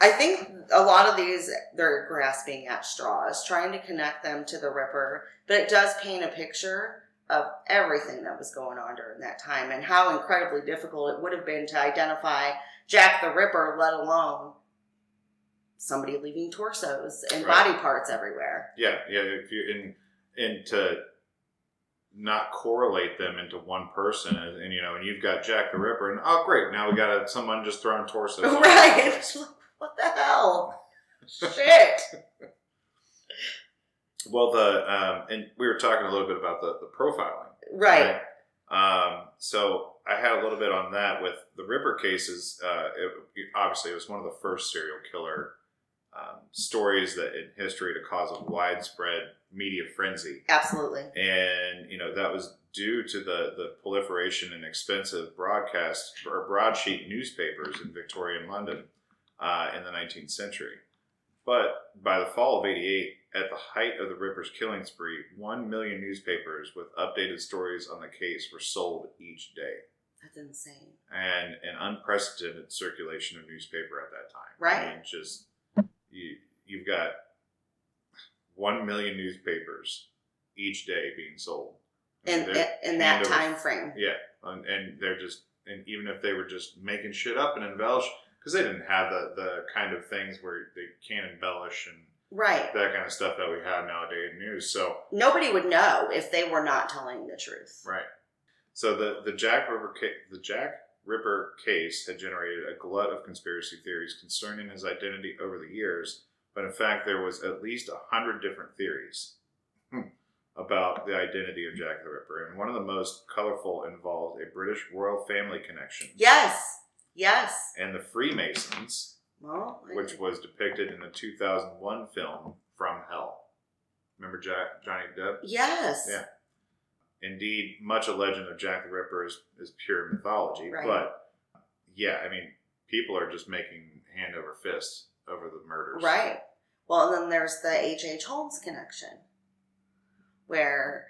I think a lot of these they're grasping at straws, trying to connect them to the Ripper, but it does paint a picture of everything that was going on during that time and how incredibly difficult it would have been to identify Jack the Ripper, let alone somebody leaving torsos and Right. body parts everywhere. Yeah, yeah. If you in and to not correlate them into one person, and, and, you know, and you've got Jack the Ripper, and oh great, now we got a, someone just throwing torsos. all over the Right. what the hell? Shit. Well, the um, and we were talking a little bit about the the profiling. Right. Um, so I had a little bit on that with the Ripper cases. Uh, it, obviously, it was one of the first serial killer um, stories that in history to cause a widespread media frenzy, Absolutely. and you know that was due to the the proliferation and expensive broadcast or broadsheet newspapers in Victorian London uh, in the 19th century. But by the fall of '88, at the height of the Ripper's killing spree, one million newspapers with updated stories on the case were sold each day, That's insane. and an unprecedented circulation of newspaper at that time. Right. I mean, just you, you've got one million newspapers each day being sold. Mean, In, that time frame. Yeah, and, and they're just, and even if they were just making shit up and embellish, because they didn't have the the kind of things where they can embellish and Right. that kind of stuff that we have nowadays in news. So Nobody would know if they were not telling the truth. right, so the the Jack Ripper ca- the Jack Ripper case had generated a glut of conspiracy theories concerning his identity over the years, but in fact there was at least a hundred different theories hmm, about the identity of Jack the Ripper, and one of the most colorful involved a British royal family connection Yes. Yes. and the Freemasons, Well, which was depicted in the 2001 film From Hell. Remember Jack, Johnny Depp? yes. Yeah. Indeed, much a legend of Jack the Ripper is, is pure mythology, Right. but yeah, I mean, people are just making hand over fist over the murders. Right. Well, and then there's the H.H. H. Holmes connection, where,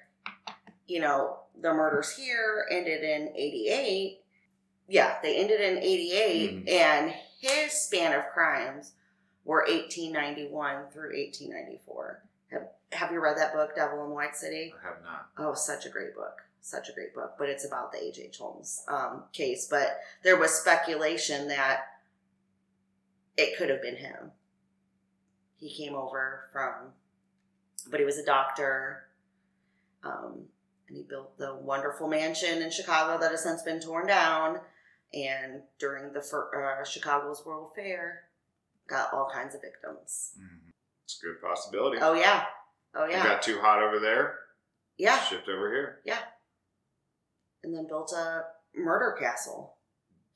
you know, the murders here ended in 88. Yeah, they ended in 88, Mhm. and his span of crimes were 1891 through 1894. Have, have you read that book, Devil in White City? I have not. Oh, such a great book. Such a great book. But it's about the H.H. H. Holmes um, case. But there was speculation that it could have been him. He came over from, but he was a doctor. Um, and he built the wonderful mansion in Chicago that has since been torn down. And during the fir- uh, Chicago's World Fair, got all kinds of victims. Mhm. It's a good possibility. Oh, yeah. Oh, It yeah. got too hot over there, Yeah. shipped over here. Yeah. And then built a murder castle.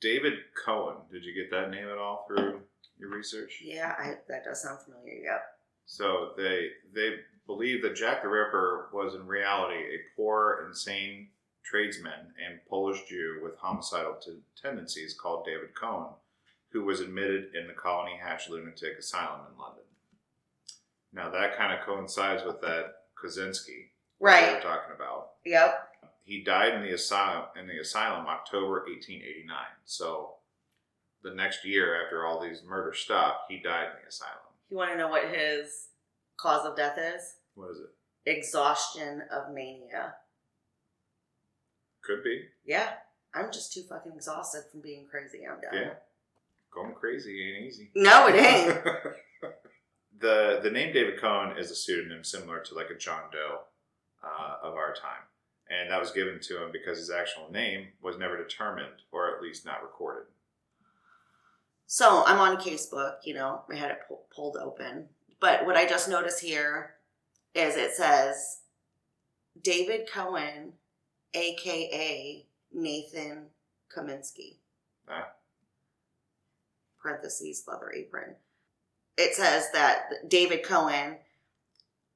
David Cohen, did you get that name at all through your research? Yeah, I, that does sound familiar. Yep. So they they believe that Jack the Ripper was in reality a poor, insane tradesman and Polish Jew with homicidal t- tendencies called David Cohen, who was admitted in the Colney Hatch Lunatic Asylum in London. Now that kind of coincides with that Kozinski we were Right. talking about. Yep. He died in the asylum in the asylum October 1889. So the next year after all these murders stopped, he died in the asylum. You want to know what his cause of death is? What is it? Exhaustion of mania. Could be. Yeah. I'm just too fucking exhausted from being crazy. I'm done. Yeah. Going crazy ain't easy. No, it ain't. the the name David Cohen is a pseudonym similar to like a John Doe uh, of our time, and that was given to him because his actual name was never determined, or at least not recorded. So I'm on Casebook, you know, I had it pu- pulled open. But what I just noticed here is it says David Cohen, aka Nathan Kaminsky. Ah. Parentheses, leather apron. It says that David Cohen,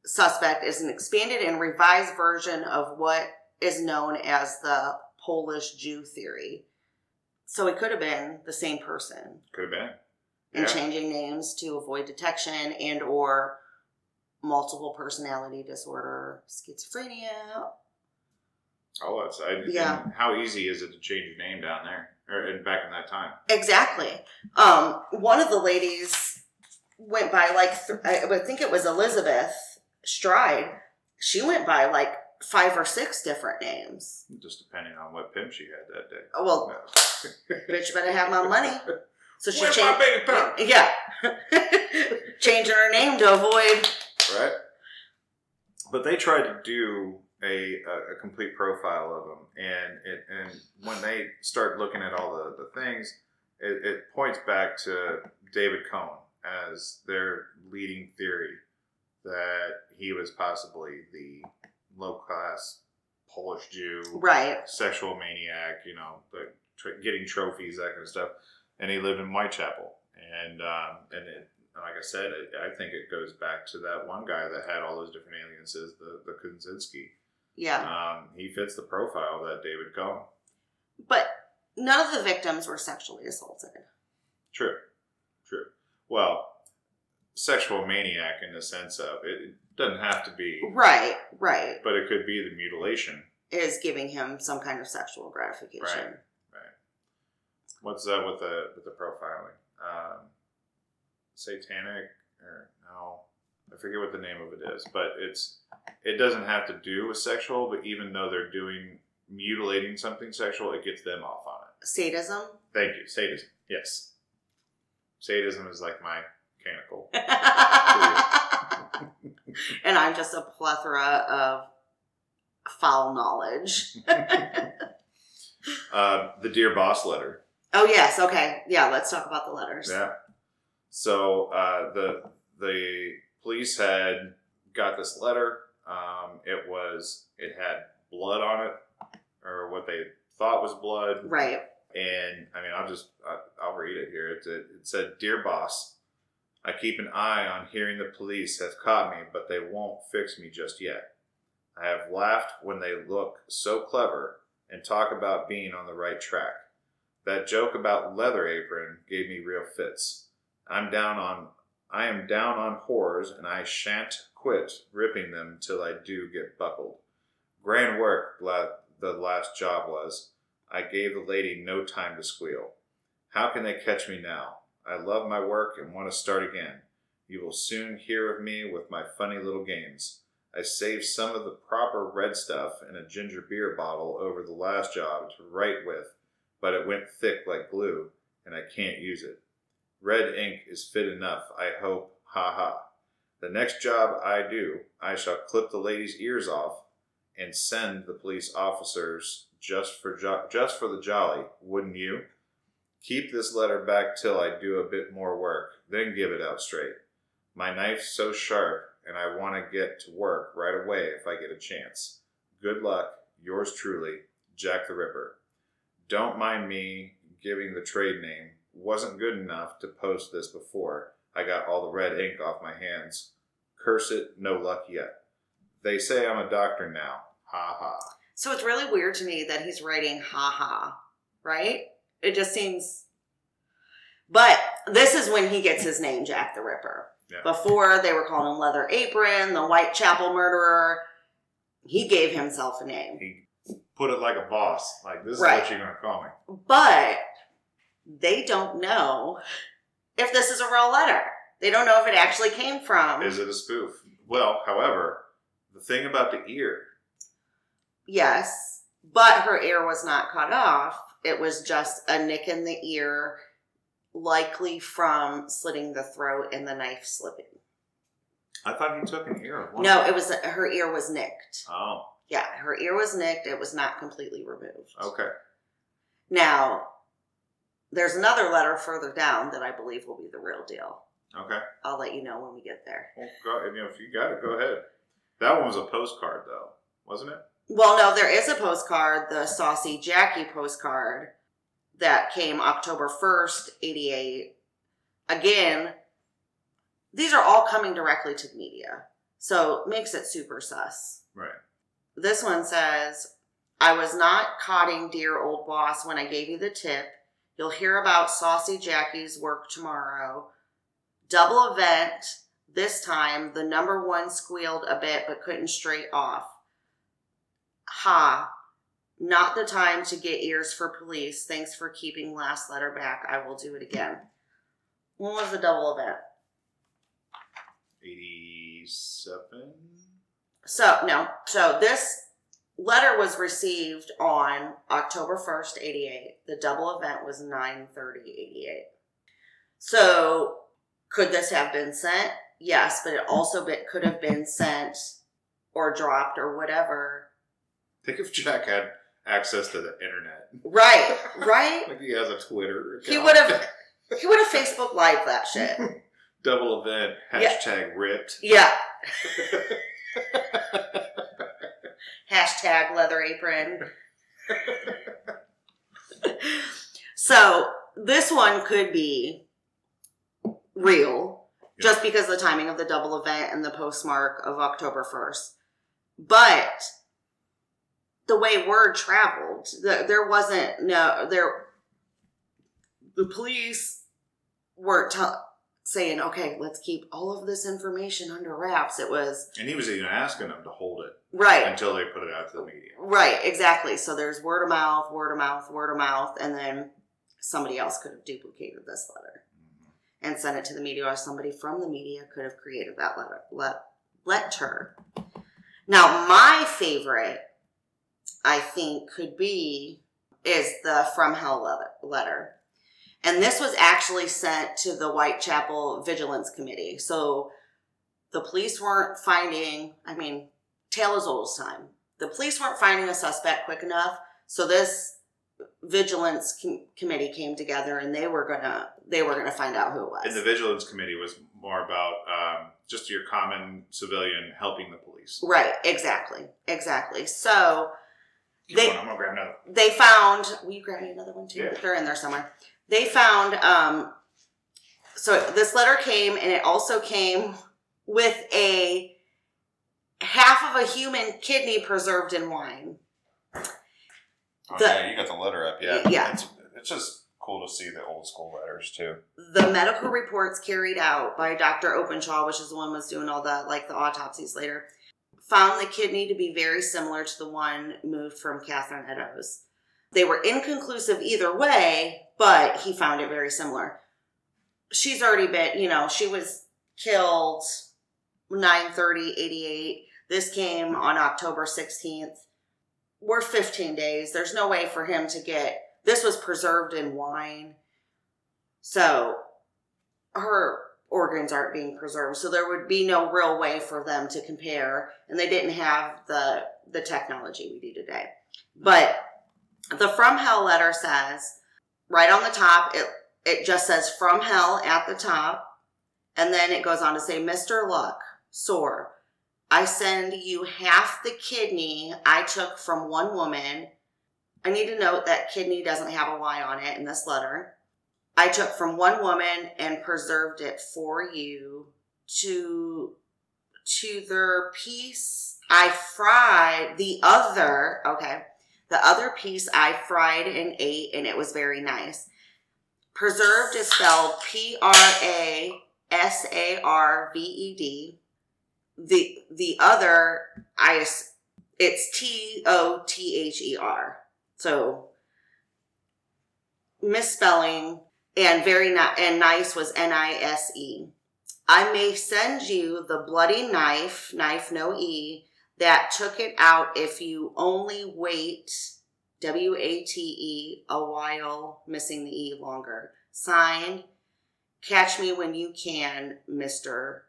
suspect, is an expanded and revised version of what is known as the Polish Jew theory. So it could have been the same person Could have been. and changing names to avoid detection and or multiple personality disorder, schizophrenia. All that side. Yeah. And how easy is it to change your name down there, or back in that time? Exactly. Um, one of the ladies went by like th- I would think it was Elizabeth Stride. She went by like five or six different names. Just depending on what pimp she had that day. Oh, well, bitch, better have my money. So she Where's my changed. baby pimp? Yeah, changing her name to avoid. right? But they tried to do a, a, complete profile of them, and it and when they start looking at all the, the things, it, it points back to David Cohen as their leading theory that he was possibly the low class Polish Jew, Right. sexual maniac, you know, the, tr- getting trophies, that kind of stuff. And he lived in Whitechapel. And um, and it, like I said, it, I think it goes back to that one guy that had all those different aliases, the the Kuczynski. Yeah. Um, he fits the profile that David Cohen. But none of the victims were sexually assaulted. True, true. Well, sexual maniac in the sense of it, doesn't have to be, Right, right. but it could be the mutilation. Is giving him some kind of sexual gratification. Right. What's up with the with the profiling? Um, satanic or no, I forget what the name of it is, but it's it doesn't have to do with sexual, but even though they're doing mutilating something sexual, it gets them off on it. Sadism. Thank you, sadism. Yes, sadism is like my canonical. and I'm just a plethora of foul knowledge. Uh, the dear boss letter. oh yes, okay. Yeah, let's talk about the letters. Yeah. So uh, the the police had got this letter Um, it was it had blood on it, or what they thought was blood. Right. And I mean, I'll just I, I'll read it here. It, it, it said, "Dear boss, I keep an eye on hearing the police have caught me, but they won't fix me just yet. I have laughed when they look so clever and talk about being on the right track. That joke about leather apron gave me real fits. I'm down on I am down on whores and I shan't quit ripping them till I do get buckled. Grand work the last job was. I gave the lady no time to squeal. How can they catch me now? I love my work and want to start again. You will soon hear of me with my funny little games. I saved some of the proper red stuff in a ginger beer bottle over the last job to write with, but it went thick like glue, and I can't use it. Red ink is fit enough, I hope, ha ha. The next job I do, I shall clip the lady's ears off and send the police officers just for jo- just for the jolly, wouldn't you? Keep this letter back till I do a bit more work, then give it out straight. My knife's so sharp, and I want to get to work right away if I get a chance. Good luck, yours truly, Jack the Ripper. Don't mind me giving the trade name. Wasn't good enough to post this before. I got all the red ink off my hands. Curse it, no luck yet. They say I'm a doctor now. Ha ha. So it's really weird to me that he's writing ha ha, right? It just seems. But this is when he gets his name, Jack the Ripper. Yeah. Before they were calling him Leather Apron, the Whitechapel murderer. He gave himself a name. He put it like a boss. Like, this is Right. what you're going to call me. But they don't know if this is a real letter. They don't know if it actually came from. Is it a spoof? Well, however, the thing about the ear, Yes, but her ear was not cut off. It was just a nick in the ear, likely from slitting the throat and the knife slipping. I thought he took an ear one. No, it was her ear was nicked. Oh, Yeah, her ear was nicked. It was not completely removed. okay. Now, there's another letter further down that I believe will be the real deal. Okay. I'll let you know when we get there. Well, go, you know, if you got it, go ahead. That one was a postcard, though, wasn't it? Well, no, there is a postcard, the Saucy Jacky postcard that came October 1st, 88. Again, these are all coming directly to the media. So makes it super sus. Right. This one says, I was not codding dear old boss when I gave you the tip. You'll hear about Saucy Jacky's work tomorrow. Double event. This time, the number one squealed a bit but couldn't straight off. Ha. Not the time to get ears for police. Thanks for keeping last letter back. I will do it again. When was the double event? 87? So, no. So this letter was received on October 1st, 88. The double event was 930, 88. So could this have been sent? Yes, but it also be, could have been sent or dropped or whatever. Think if Jack had access to the internet. Right, right? Like he has a Twitter. He would have he would have Facebook live that shit. Double event, Yeah. hashtag ripped. Yeah. Hashtag leather apron. so this one could be real just because of the timing of the double event and the postmark of October 1st. But the way word traveled, the, there wasn't no there the police weren't tell saying, okay, let's keep all of this information under wraps. It was And he was even asking them to hold it right. until they put it out to the media. Right, exactly. So there's word of mouth, word of mouth, word of mouth, and then somebody else could have duplicated this letter mm-hmm. and sent it to the media, or somebody from the media could have created that letter. Let, letter. Now, my favorite, I think, could be is the From Hell letter. And this was actually sent to the Whitechapel Vigilance Committee. So the police weren't finding, I mean, tale as old as time. The police weren't finding a suspect quick enough. So this vigilance com- committee came together and they were gonna they were gonna find out who it was. And the vigilance committee was more about um, just your common civilian helping the police. Right, exactly. Exactly. So Keep They- going, I'm gonna grab another. they found will you grab me another one too? Yeah. They're in there somewhere. They found um so this letter came and it also came with a half of a human kidney preserved in wine. Oh, The- yeah, you got the letter up. Yeah, Yeah. It's, it's just cool to see the old school letters too. the medical reports carried out by Dr. Openshaw, which is the one who was doing all the like the autopsies later, found the kidney to be very similar to the one moved from Catherine Eddowes. They were inconclusive either way, but he found it very similar. She's already been, you know, she was killed 930 88. This came on October 16th. We're 15 days. There's no way for him to get this was preserved in wine. So her organs aren't being preserved. So there would be no real way for them to compare. And they didn't have the the technology we do today. But the from hell letter says right on the top, it it just says from hell at the top. And then it goes on to say, Mr. Lusk, sore. I send you half the kidney I took from one woman. I need to note that kidney doesn't have a Y on it in this letter. I took from one woman and preserved it for you to to their piece I fried the other okay the other piece I fried and ate and it was very nice. Preserved is spelled P R A S A R V E D. The the other I it's T O T H E R. So misspelling and very ni- and nice was N I S E. I may send you the bloody knife, knife no E, that took it out if you only wait W A T E a while, missing the E longer. Signed, Catch Me When You Can, Mr.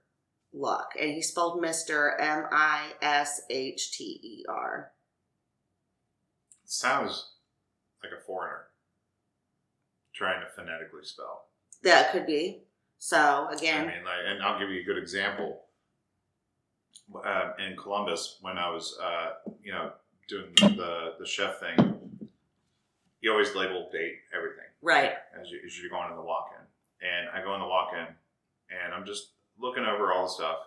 Lusk. And he spelled Mr. M I S H T E R. Sounds like a foreigner trying to phonetically spell. That could be. So again, I mean, like, and I'll give you a good example. Um, in Columbus, when I was, uh, you know, doing the the chef thing, you always label date everything right. as, you, as you're going in the walk-in. And I go in the walk-in, and I'm just looking over all the stuff,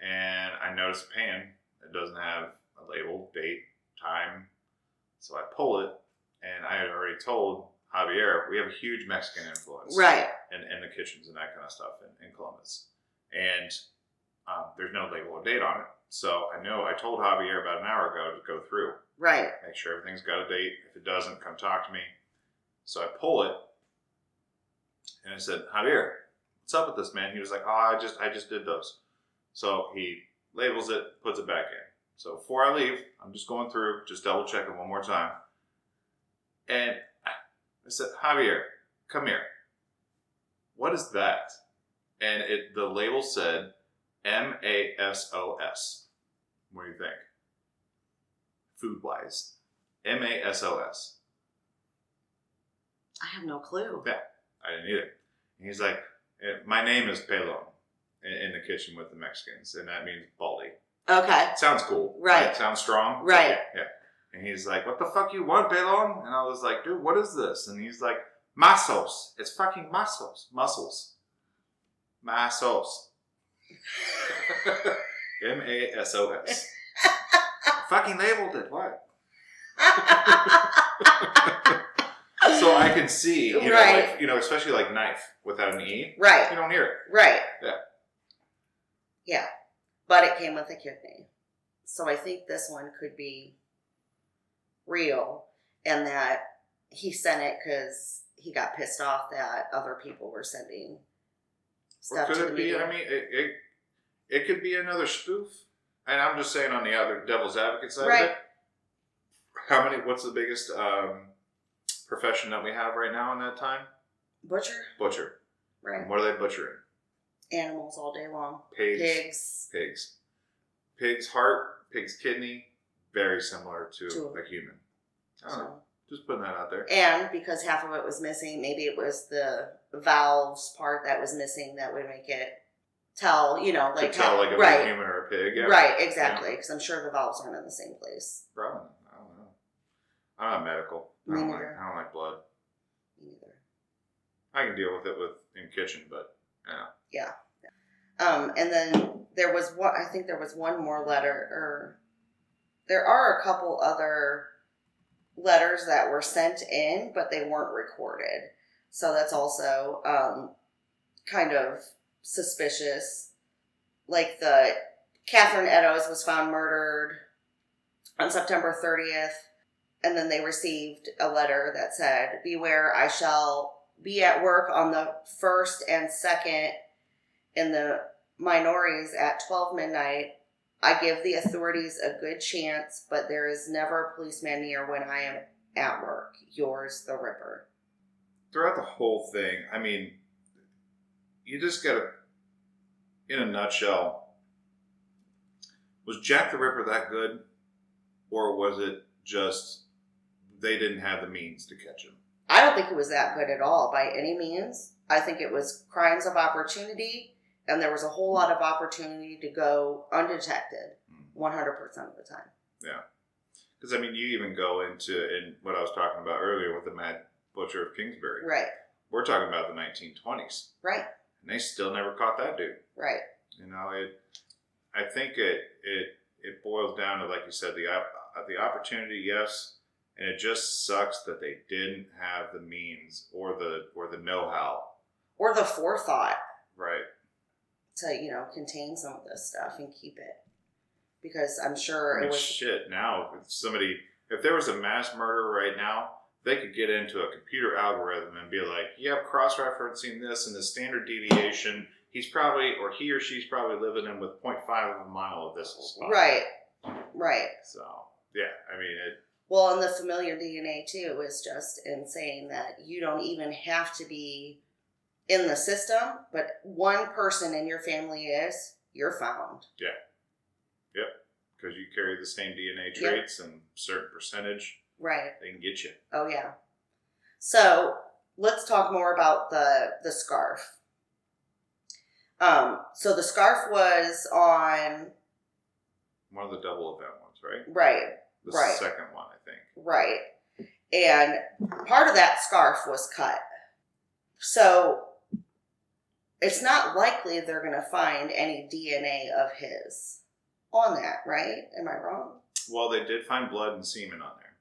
and I notice a pan that doesn't have a label, date, time. So I pull it, and I had already told Javier we have a huge Mexican influence Right. in, in the kitchens and that kind of stuff in, in Columbus. And um, there's no label or date on it. So I know I told Javier about an hour ago to go through, Right. make sure everything's got a date. If it doesn't, come talk to me. So I pull it and I said, Javier, what's up with this man? He was like, Oh, I just I just did those. So he labels it, puts it back in. So before I leave, I'm just going through, just double checking one more time. And I said, Javier, come here. What is that? And it the label said M A S O S. What do you think? Food wise. M A S O S. I have no clue. Yeah, I didn't either. And he's like, "Eh, My name is Pelon in, the kitchen with the Mexicans, and that means baldy. Okay. Sounds cool. Right. Sounds strong. Right. Yeah, yeah. And he's like, What the fuck you want, Pelon? And I was like, Dude, what is this? And he's like, Muscles. It's fucking muscles. Muscles. Muscles. M A S O S. Fucking labeled it. What? So I can see, you know, Right. like, you know, especially like knife without an E, right. you don't hear it. Right. Yeah. Yeah. But it came with a kidney. So I think this one could be real and that he sent it because he got pissed off that other people were sending Or could it be? media. I mean, it, it it could be another spoof. And I'm just saying on the other devil's advocate side Right. of it. How many? What's the biggest um, profession that we have right now in that time? Butcher? Butcher. Right. And what are they butchering? Animals all day long. Pigs. Pigs. Pigs. Pig's heart, pig's kidney, very similar to To- a human. I don't know. So. Just putting that out there. And because half of it was missing, maybe it was the valves part that was missing that would make it tell, you know, like tell how- like a right, human or a pig. Yeah. right, exactly, because I'm sure the valves aren't in the same place. Probably. I don't know. I'm not medical. I don't, like. I don't like blood. Me neither. I can deal with it with in kitchen, but yeah. yeah. Um, and then there was what I think there was one more letter, or there are a couple other letters that were sent in, but they weren't recorded. So that's also um, kind of suspicious. Like the Catherine Eddowes was found murdered on September 30th, and then they received a letter that said, Beware, I shall be at work on the first and second in the Minories at 12 midnight. I give the authorities a good chance, but there is never a policeman near when I am at work. Yours, the Ripper. Throughout the whole thing, I mean, you just gotta, in a nutshell, was Jack the Ripper that good, or was it just they didn't have the means to catch him? I don't think it was that good at all by any means. I think it was crimes of opportunity, and there was a whole lot of opportunity to go undetected 100% of the time. Yeah. Because I mean, you even go into in what I was talking about earlier with the Mad Butcher of Kingsbury. Right, We're talking about the 1920s, right, and they still never caught that dude. right. You know, it. I think it it it boils down to like you said the uh, the opportunity, yes, and it just sucks that they didn't have the means or the or the know how. Or the forethought Right. To, you know, contain some of this stuff and keep it. Because I'm sure I it was. shit. Now, if somebody, if there was a mass murder right now, they could get into a computer algorithm and be like, "Yep, cross-referencing this and the standard deviation. He's probably, or he or she's probably living in with 0.5 of a mile of this spot." Right, right. So, yeah, I mean, it. Well, and the familial DNA too is just insane that you don't even have to be in the system, but one person in your family is, you're found. Yeah. Yep. Because you carry the same DNA Yep. traits and certain percentage, Right. they can get you. Oh yeah. So let's talk more about the the scarf. Um, so the scarf was on One of the double event ones, right? right, The Right. second one, I think. right, and part of that scarf was cut. So it's not likely they're gonna find any DNA of his on that, right? Am I wrong? Well, they did find blood and semen on there,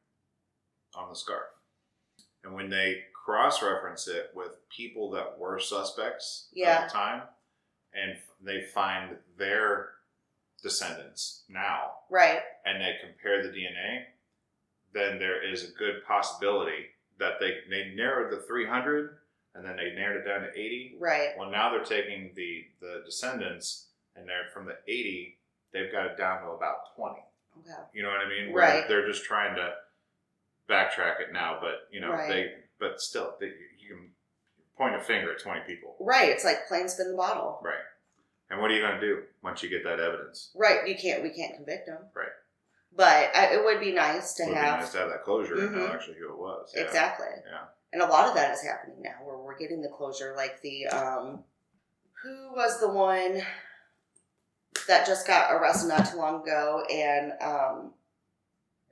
on the scarf. And when they cross reference it with people that were suspects Yeah. at the time, and they find their descendants now, Right. and they compare the DNA, then there is a good possibility that they, they narrowed the 300 and then they narrowed it down to 80 Right. Well, now they're taking the the descendants, and they're from the eighty. They've got it down to about twenty. Okay. You know what I mean? Where Right. They're just trying to backtrack it now, but you know Right. they. But still, they, you can point a finger at twenty people, Right. It's like plain spin the bottle. right? And what are you going to do once you get that evidence? Right. You can't. We can't convict them. Right. But I, it would be nice to It would have be nice to have that closure and know Mhm. actually who it was. Yeah. exactly. Yeah. And a lot of that is happening now, where we're getting the closure. Like the um, who was the one that just got arrested not too long ago, and um,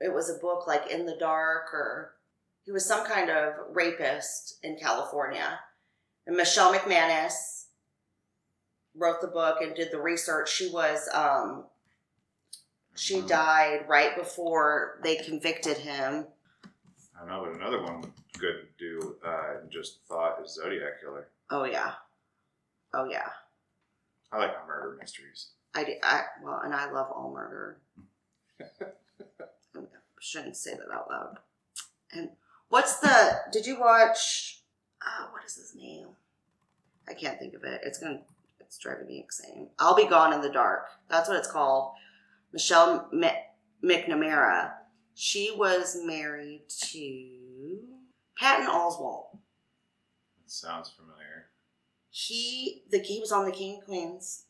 it was a book like In the Dark, or he was some kind of rapist in California. And Michelle McManus wrote the book and did the research. She was um, she died right before they convicted him. I know, but another one good to do. Uh, just thought is Zodiac Killer. Oh yeah, oh yeah. I like my murder mysteries. I, do, I well, and I love all murder. I shouldn't say that out loud. And what's the? Did you watch? Uh, what is his name? I can't think of it. It's gonna. It's driving me insane. I'll be gone in the dark. That's what it's called. Michelle M- McNamara. She was married to Patton Oswalt. sounds familiar. he the he was on the King of Queens.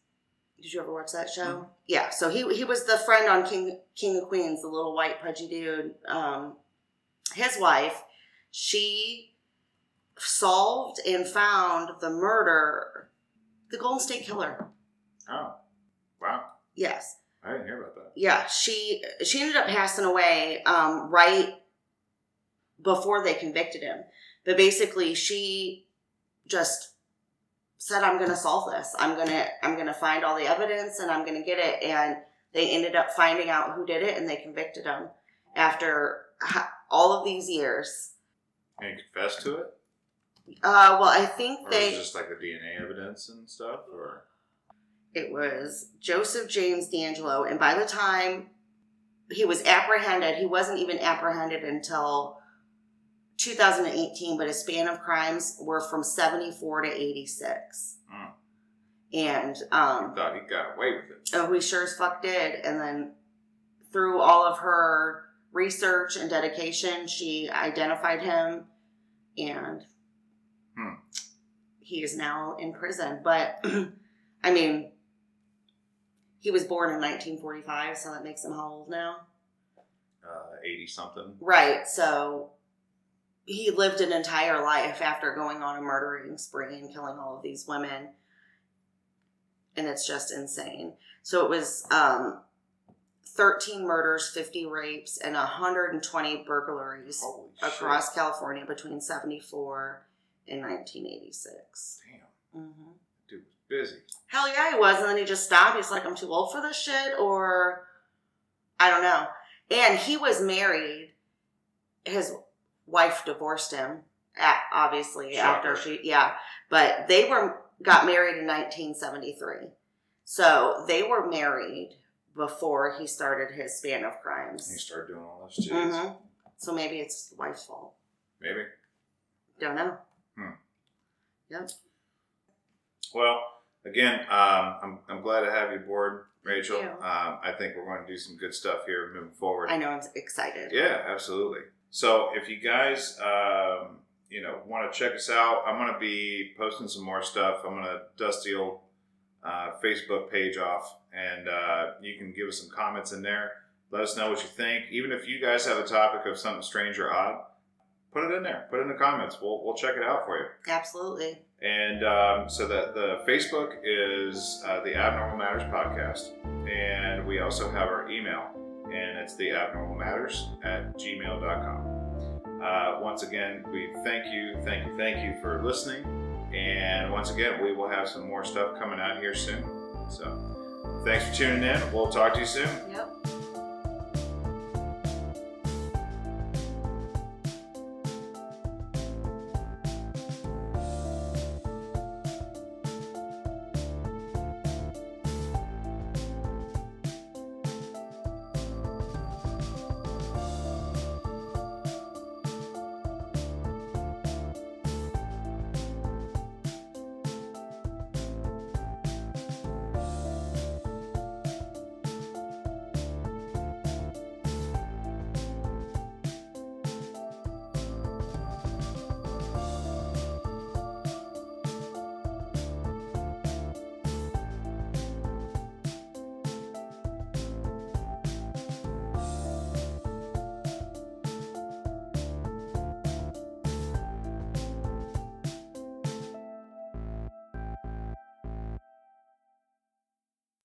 Did you ever watch that show? Mhm. Yeah. So he he was the friend on King King of Queens, the little white pudgy dude. Um, his wife, she solved and found the murder, the Golden State Killer. Oh, wow. Yes. I didn't hear about that. Yeah, she she ended up passing away um, right before they convicted him. But basically, she just said, "I'm going to solve this. I'm gonna I'm gonna find all the evidence and I'm going to get it." And they ended up finding out who did it, and they convicted him after all of these years. And you confessed to it? Uh, well, I think Or they was just like the DNA evidence and stuff? Or it was Joseph James DeAngelo, and by the time he was apprehended, he wasn't even apprehended until 2018, but his span of crimes were from 74 to 86. Hmm. And I um, thought he got away with it. oh, we sure as fuck did. And then through all of her research and dedication, she identified him, and Hmm. he is now in prison. But I mean, he was born in 1945, so that makes him how old now? Uh, 80 something. Right. So he lived an entire life after going on a murdering spree and killing all of these women. And it's just insane. So it was um, 13 murders, 50 rapes, and 120 burglaries Holy across shit. California between 74 and 1986. Damn. hmm was busy. Hell yeah, he was. And then he just stopped. He's like, I'm too old for this shit, or I don't know. And he was married. His wife divorced him, obviously, after she, yeah. But they were got married in 1973. So they were married before he started his span of crimes. And he started doing all those shit. hmm So maybe it's the wife's fault. Maybe. Don't know. Hmm. Yep. Well, again, um, I'm, I'm glad to have you aboard, Rachel. Um, I think we're going to do some good stuff here moving forward. I know I'm excited. Yeah, absolutely. So if you guys, um, you know, want to check us out, I'm going to be posting some more stuff. I'm going to dust the old uh, Facebook page off, and uh, you can give us some comments in there. Let us know what you think. Even if you guys have a topic of something strange or odd, put it in there. Put it in the comments. We'll we'll check it out for you. Absolutely. And um, so that the Facebook is uh, the Abnormal Matters Podcast. And we also have our email, and it's the Abnormal Matters at gmail.com. Uh, once again, we thank you, thank you, thank you for listening. And once again, we will have some more stuff coming out here soon. So thanks for tuning in. We'll talk to you soon. Yep.